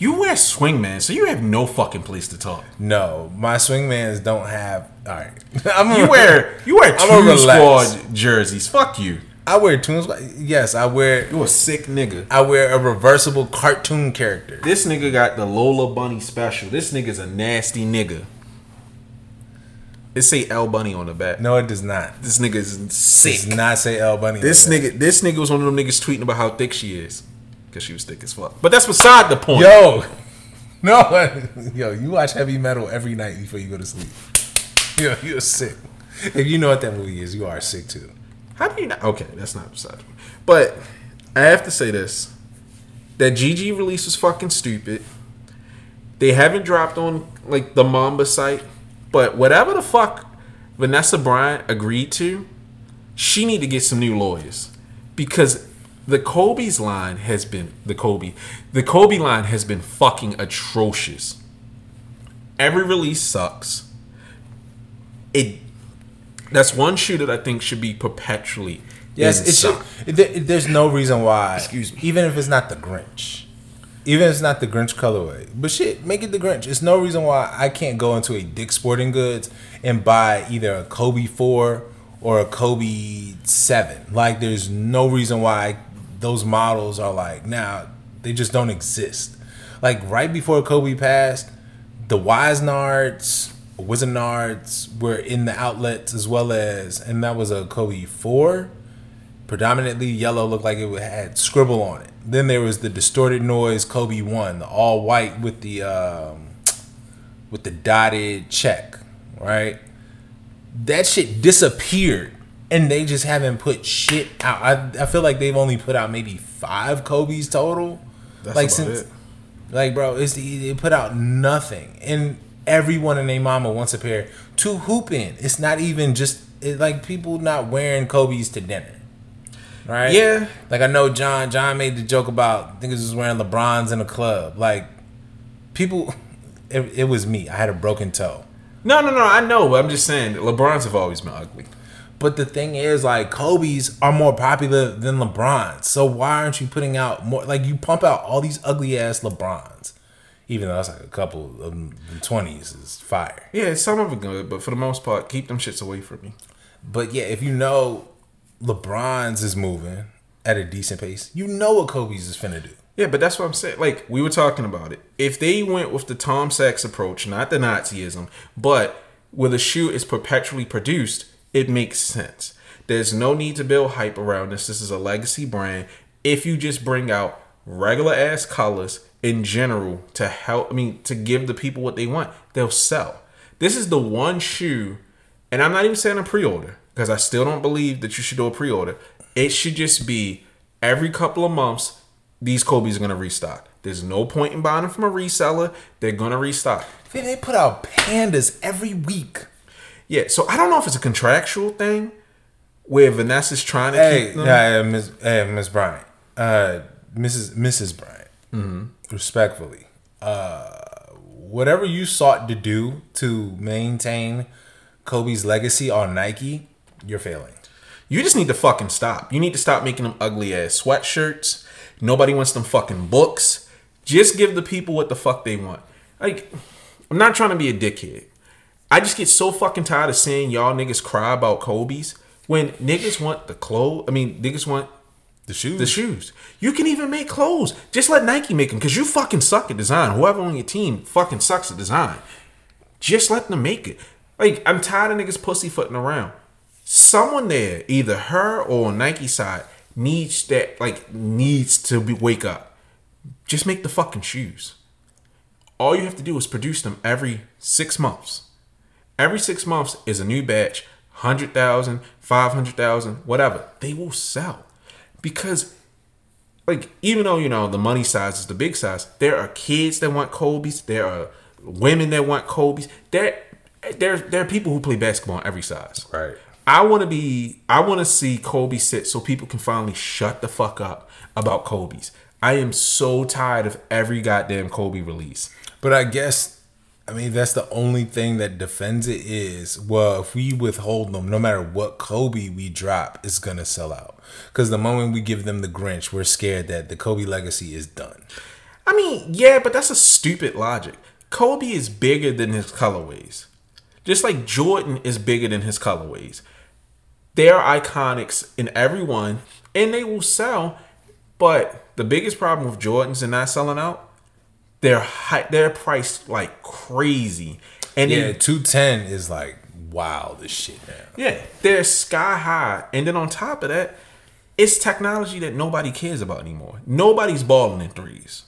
You wear swingman, so you have no fucking place to talk. No, my swingmans don't have. All right, I'm You wear you wear I'm gonna two relax. squad jerseys. Fuck you. I wear tunes. Yes, I wear. You a sick nigga. I wear a reversible cartoon character. This nigga got the Lola Bunny special. This nigga's a nasty nigga. It say L Bunny on the back. No, it does not. This nigga is sick. Does not say L Bunny. This on nigga, this nigga was one of them niggas tweeting about how thick she is, because she was thick as fuck. But that's beside the point. Yo, no, yo, you watch heavy metal every night before you go to sleep. Yo, you're sick. If you know what that movie is, you are sick too. How do you not? Okay, that's not beside the point. But I have to say this: that GG release was fucking stupid. They haven't dropped on like the Mamba site, but whatever the fuck Vanessa Bryant agreed to, she need to get some new lawyers because the Kobe's line has been the Kobe, the Kobe line has been fucking atrocious. Every release sucks. It that's one shoe that I think should be perpetually. Yes, it should. There, there's no reason why. Excuse me. Even if it's not the Grinch, even if it's not the Grinch colorway, but shit, make it the Grinch. It's no reason why I can't go into a Dick Sporting Goods and buy either a Kobe four or a Kobe seven. Like, there's no reason why those models are like now they just don't exist. Like right before Kobe passed, the Wizenards, Wizardards were in the outlets as well as, and that was a Kobe four predominantly yellow looked like it had scribble on it. Then there was the distorted noise kobe 1 the all white with the um, with the dotted check right? That shit disappeared and they just haven't put shit out i, I feel like they've only put out maybe five kobe's total That's like since it. like bro it's they put out nothing and everyone and their mama wants a pair to hoop in it's not even just it, like people not wearing kobe's to dinner right? Yeah. Like I know John. John made the joke about niggas was wearing LeBrons in a club. Like people, it, it was me. I had a broken toe. No, no, no. I know, but I'm just saying LeBrons have always been ugly. But the thing is, like Kobe's are more popular than LeBron's. So why aren't you putting out more? Like you pump out all these ugly ass LeBrons, even though that's like a couple of them twenties is fire. Yeah, some of it good, but for the most part, keep them shits away from me. But yeah, if you know LeBron's is moving at a decent pace, you know what Kobe's is finna do. Yeah, but that's what I'm saying. Like we were talking about it. If they went with the Tom Sachs approach, not the Nazism, but where the shoe is perpetually produced, it makes sense. There's no need to build hype around this. This is a legacy brand. If you just bring out regular ass colors in general to help, I mean, to give the people what they want, they'll sell. This is the one shoe, and I'm not even saying a pre-order because I still don't believe that you should do a pre-order. It should just be every couple of months these Kobe's are gonna restock. There's no point in buying them from a reseller. They're gonna restock. Man, they put out pandas every week. Yeah, so I don't know if it's a contractual thing where Vanessa's trying to Hey, keep them. yeah, Miss, hey, Miss Bryant, uh, Mrs. Mrs. Bryant, Mm-hmm. respectfully, uh, whatever you sought to do to maintain Kobe's legacy on Nike, you're failing. You just need to fucking stop. You need to stop making them ugly ass sweatshirts. Nobody wants them fucking books. Just give the people what the fuck they want. Like, I'm not trying to be a dickhead. I just get so fucking tired of seeing y'all niggas cry about Kobe's when niggas want the clothes. I mean, niggas want The shoes. the shoes. You can even make clothes. Just let Nike make them because you fucking suck at design. Whoever on your team fucking sucks at design. Just let them make it. Like, I'm tired of niggas pussyfooting around. Someone there, either her or Nike side, needs that, like, needs to be, wake up. Just make the fucking shoes. All you have to do is produce them every six months. Every six months is a new batch, 100,000, 500,000, whatever. They will sell. Because, like, even though, you know, the money size is the big size, there are kids that want Kobe's. There are women that want Kobe's. There, there, there are people who play basketball on every size. Right. I want to be, I want to see Kobe sit so people can finally shut the fuck up about Kobe's. I am so tired of every goddamn Kobe release. But I guess, I mean, that's the only thing that defends it is, well, if we withhold them, no matter what Kobe we drop, it's to sell out. Because the moment we give them the Grinch, we're scared that the Kobe legacy is done. I mean, yeah, but that's a stupid logic. Kobe is bigger than his colorways. Just like Jordan is bigger than his colorways. They're iconics in everyone, and they will sell. But the biggest problem with Jordans and not selling out, they're high, they're priced like crazy, and Yeah, they, 210 is like wild this shit now. yeah, they're sky high. And then on top of that, it's technology that nobody cares about anymore. Nobody's balling in threes.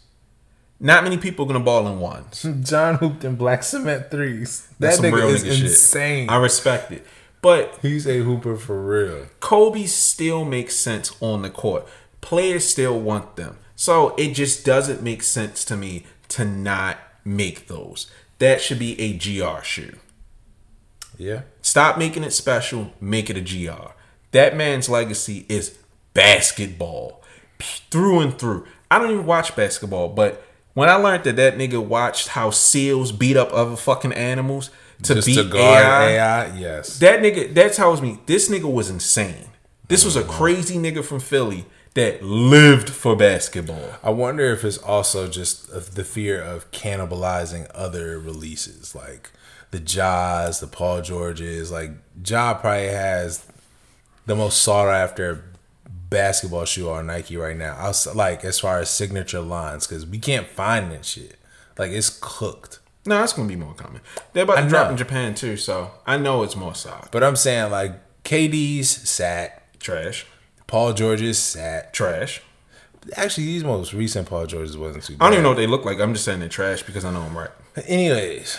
Not many people are gonna ball in ones. John hooped in black cement threes. That's That some real nigga is nigga shit. insane. I respect it. But He's a hooper for real. Kobe still makes sense on the court. Players still want them. So it just doesn't make sense to me to not make those. That should be a GR shoe. Yeah. Stop making it special, make it a GR. That man's legacy is basketball through and through. I don't even watch basketball, but when I learned that that nigga watched how seals beat up other fucking animals to Just beat to AI, AI, yes. that nigga that tells me this nigga was insane. This was a crazy nigga from Philly that lived for basketball. I wonder if it's also just the fear of cannibalizing other releases, like the Ja's, the Paul Georges. Like Ja probably has the most sought after basketball shoe on Nike right now. I was like as far as signature lines, because we can't find that shit. Like it's cooked. No, that's gonna be more common. They're about to drop in Japan too, so I know it's more solid. But I'm saying like KD's sat, Trash, Paul George's sat. trash. Actually, these most recent Paul George's wasn't too. I don't even know what they look like. I'm just saying they're trash because I know I'm right. Anyways,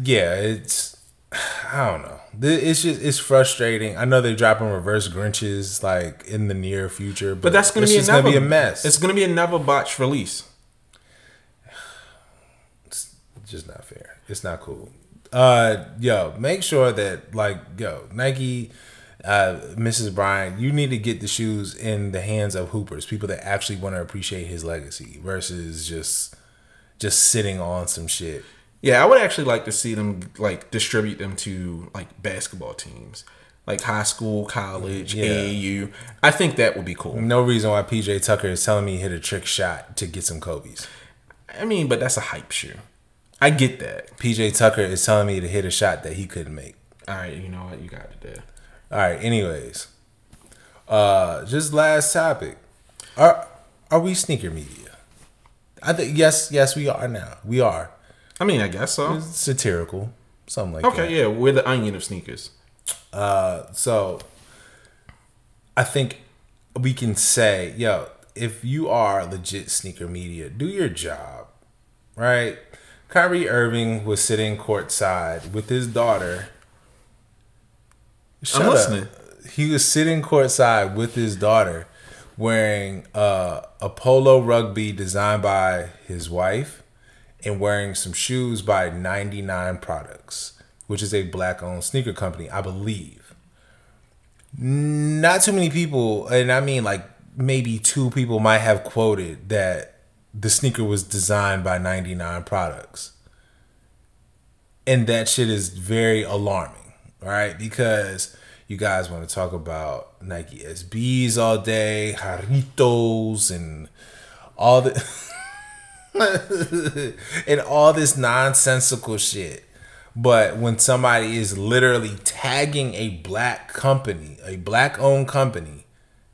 yeah, it's I don't know. It's just it's frustrating. I know they're dropping reverse Grinches like in the near future, but, But that's gonna it's be another gonna be a mess. It's gonna be another botch release. It's just not fair. It's not cool. Uh, yo, make sure that like yo Nike, uh, Mrs. Bryant, you need to get the shoes in the hands of hoopers, people that actually want to appreciate his legacy versus just just sitting on some shit. Yeah, I would actually like to see them like distribute them to like basketball teams, like high school, college, Yeah. AAU. I think that would be cool. No reason why PJ Tucker is telling me he hit a trick shot to get some Kobe's. I mean, but that's a hype shoe. I get that. PJ Tucker is telling me to hit a shot that he couldn't make. All right, you know what? You got it there. All right. Anyways, uh, just last topic. Are are we sneaker media? I think yes, yes, we are now. We are I mean, I guess so. It's satirical, something like Okay, that. Okay, yeah, we're the onion of sneakers. Uh, so I think we can say, yo, if you are legit sneaker media, do your job, right? Kyrie Irving was sitting courtside with his daughter. Shut I'm up. listening. He was sitting courtside with his daughter, wearing uh, a polo rugby designed by his wife, and wearing some shoes by 99 Products, which is a black-owned sneaker company, I believe not too many people, and I mean like maybe two people might have quoted that the sneaker was designed by 99 products. And that shit is very alarming, right? Because you guys want to talk about Nike SBs all day, Jarritos, and all the and all this nonsensical shit. But when somebody is literally tagging a black company, a black owned company,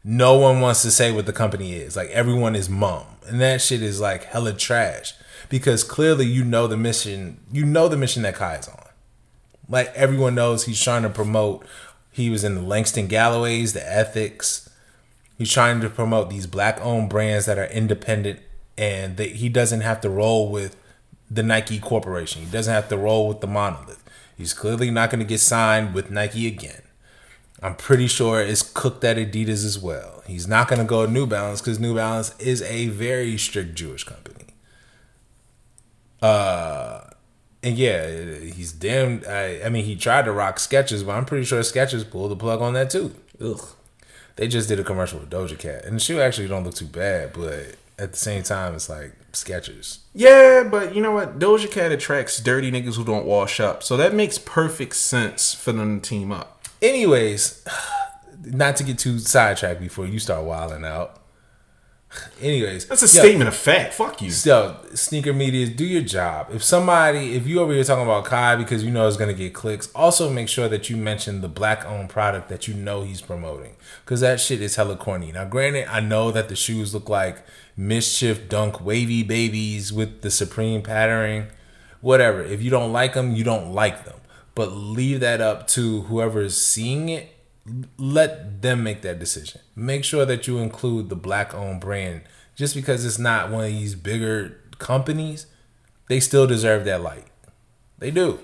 no one wants to say what the company is. Like everyone is mum. And that shit is like hella trash. Because clearly you know the mission you know the mission that Kai is on. Like everyone knows he's trying to promote he was in the Langston Galloways, the ethics. He's trying to promote these black owned brands that are independent and that he doesn't have to roll with the Nike Corporation. He doesn't have to roll with the monolith. He's clearly not going to get signed with Nike again. I'm pretty sure it's cooked at Adidas as well. He's not going to go New Balance because New Balance is a very strict Jewish company. Uh, and yeah, he's damn. I, I mean, he tried to rock Skechers, but I'm pretty sure Skechers pulled the plug on that too. Ugh. They just did a commercial with Doja Cat, and the shoe actually don't look too bad, but at the same time, it's like Skechers. Yeah, but you know what? Doja Cat attracts dirty niggas who don't wash up, so that makes perfect sense for them to team up. Anyways, not to get too sidetracked before you start wilding out. Anyways, That's a yo, statement of fact. Fuck you. So, sneaker media, do your job. If somebody, if you over here talking about Kai because you know it's gonna get clicks, also make sure that you mention the black owned product that you know he's promoting because that shit is hella corny. Now, granted, I know that the shoes look like MSCHF dunk wavy babies with the supreme patterning, whatever. If you don't like them, you don't like them. But leave that up to whoever is seeing it let them make that decision. Make sure that you include the black owned brand. Just because it's not one of these bigger companies, they still deserve that light. They do.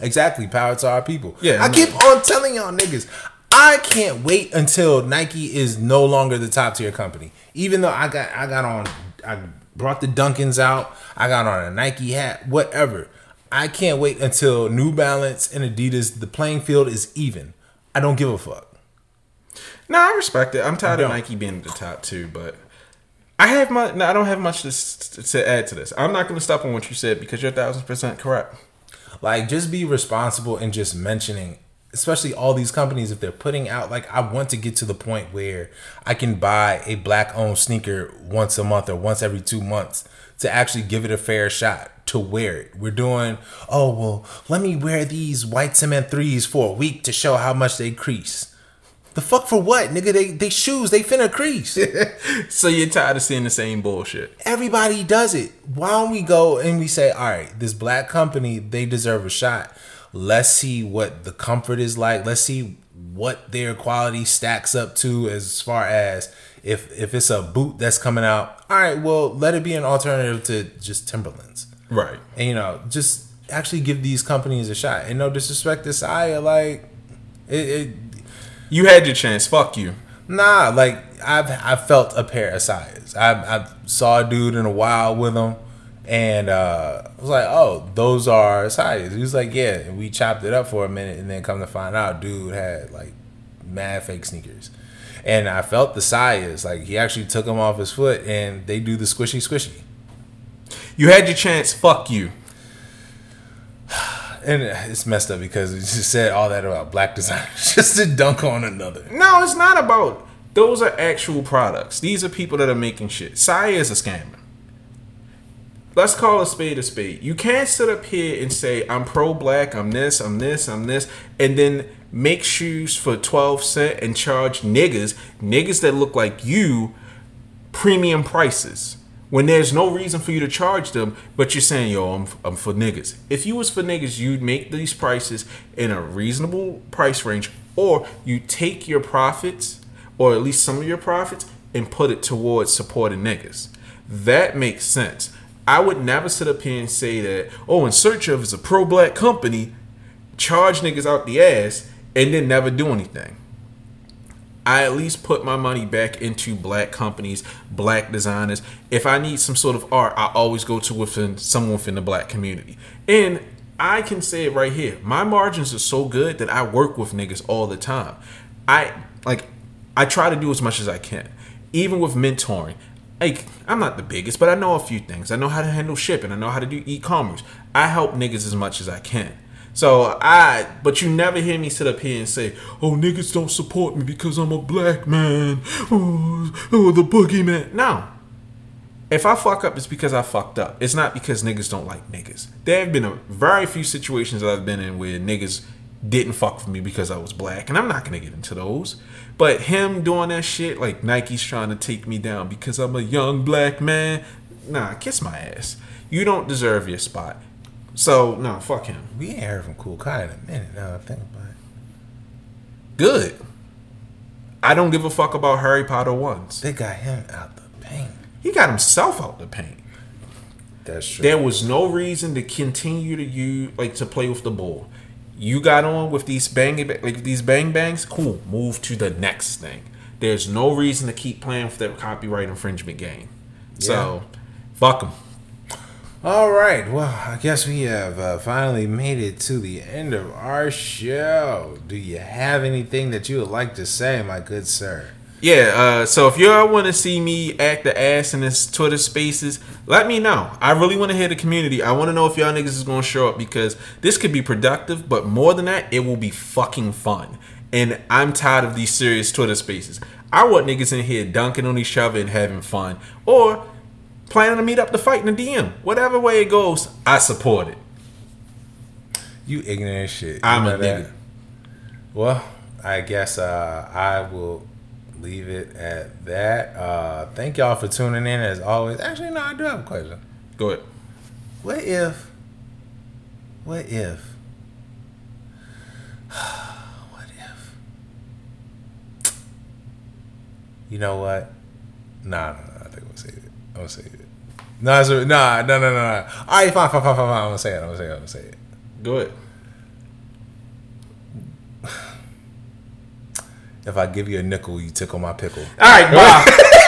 Exactly. Power to our people. Yeah, I I keep on telling y'all niggas. I can't wait until Nike is no longer the top tier company. Even though I got I got on I brought the Dunkins out, I got on a Nike hat, whatever. I can't wait until New Balance and Adidas, the playing field is even. I don't give a fuck. No, I respect it. I'm tired of. Nike being at the top too, but I have my. No, I don't have much to, to add to this. I'm not going to stop on what you said because you're a thousand percent correct. Like, just be responsible and just mentioning, especially all these companies, if they're putting out, like, I want to get to the point where I can buy a black owned sneaker once a month or once every two months to actually give it a fair shot to wear it. We're doing, oh, well, let me wear these white cement threes for a week to show how much they crease. The fuck for what, nigga? They they shoes, they finna crease. So you're tired of seeing the same bullshit. Everybody does it. Why don't we go and we say, all right, this black company, they deserve a shot. Let's see what the comfort is like. Let's see what their quality stacks up to as far as if if it's a boot that's coming out. All right, well, let it be an alternative to just Timberlands. Right. And you know, just actually give these companies a shot. And no disrespect to Saya, like it, it You had your chance. Fuck you. Nah, like I've I felt a pair of size. I I saw a dude in a while with them, and uh, I was like, oh, those are size. He was like, yeah. And we chopped it up for a minute, and then come to find out, dude had like mad fake sneakers, and I felt the size. Like he actually took them off his foot, and they do the squishy squishy. You had your chance. Fuck you. And it's messed up because it just said all that about black designers just to dunk on another. No, it's not about. Those are actual products. These are people that are making shit. Saya is a scammer. Let's call a spade a spade. You can't sit up here and say I'm pro black, I'm this, I'm this, I'm this, and then make shoes for 12 cent and charge niggas, niggas that look like you, premium prices. When there's no reason for you to charge them, but you're saying, yo, I'm, I'm for niggas. If you was for niggas, you'd make these prices in a reasonable price range, or you take your profits, or at least some of your profits, and put it towards supporting niggas. That makes sense. I would never sit up here and say that, oh, In Search of is a pro black company, charge niggas out the ass, and then never do anything. I at least put my money back into black companies, black designers. If I need some sort of art, I always go to within someone within the black community. And I can say it right here. My margins are so good that I work with niggas all the time. I like I try to do as much as I can. Even with mentoring. Like I'm not the biggest, but I know a few things. I know how to handle shipping. I know how to do e-commerce. I help niggas as much as I can. So I, but you never hear me sit up here and say, "Oh, niggas don't support me because I'm a black man." Oh, oh the boogeyman. No. If I fuck up, it's because I fucked up. It's not because niggas don't like niggas. There have been a very few situations that I've been in where niggas didn't fuck for me because I was black, and I'm not gonna get into those. But him doing that shit, like Nike's trying to take me down because I'm a young black man. Nah, kiss my ass. You don't deserve your spot. So no, fuck him. We ain't heard from Kool Kiy in a minute now. I think about it. Good. I don't give a fuck about Harry Potter ones. They got him out the paint. He got himself out the paint. That's true. There was no reason to continue to you like to play with the ball. You got on with these bang like these bang bangs. Cool. Move to the next thing. There's no reason to keep playing with that copyright infringement game. So, fuck them. All right. Well, I guess we have uh, finally made it to the end of our show. Do you have anything that you would like to say, my good sir? Yeah, uh, so if y'all want to see me act the ass in this Twitter spaces, let me know. I really want to hear the community. I want to know if y'all niggas is to show up because this could be productive, but more than that, it will be fucking fun. And I'm tired of these serious Twitter spaces. I want niggas in here dunking on each other and having fun. Or planning to meet up to fight in the DM. Whatever way it goes, I support it. You ignorant shit. I'm You a that? nigga. Well, I guess uh, I will leave it at that. Uh, thank y'all for tuning in as always. Actually, no, I do have a question. Go ahead. What if? What if? what if? You know what? Nah, nah, nah I think we'll say it. I'm gonna say it. No, it's a, nah, no, no, no, no. All right, fine, fine, fine, fine, fine. I'm gonna say it. I'm gonna say it. I'm gonna say it. Go ahead. If I give you a nickel, you tickle my pickle. All right, bye.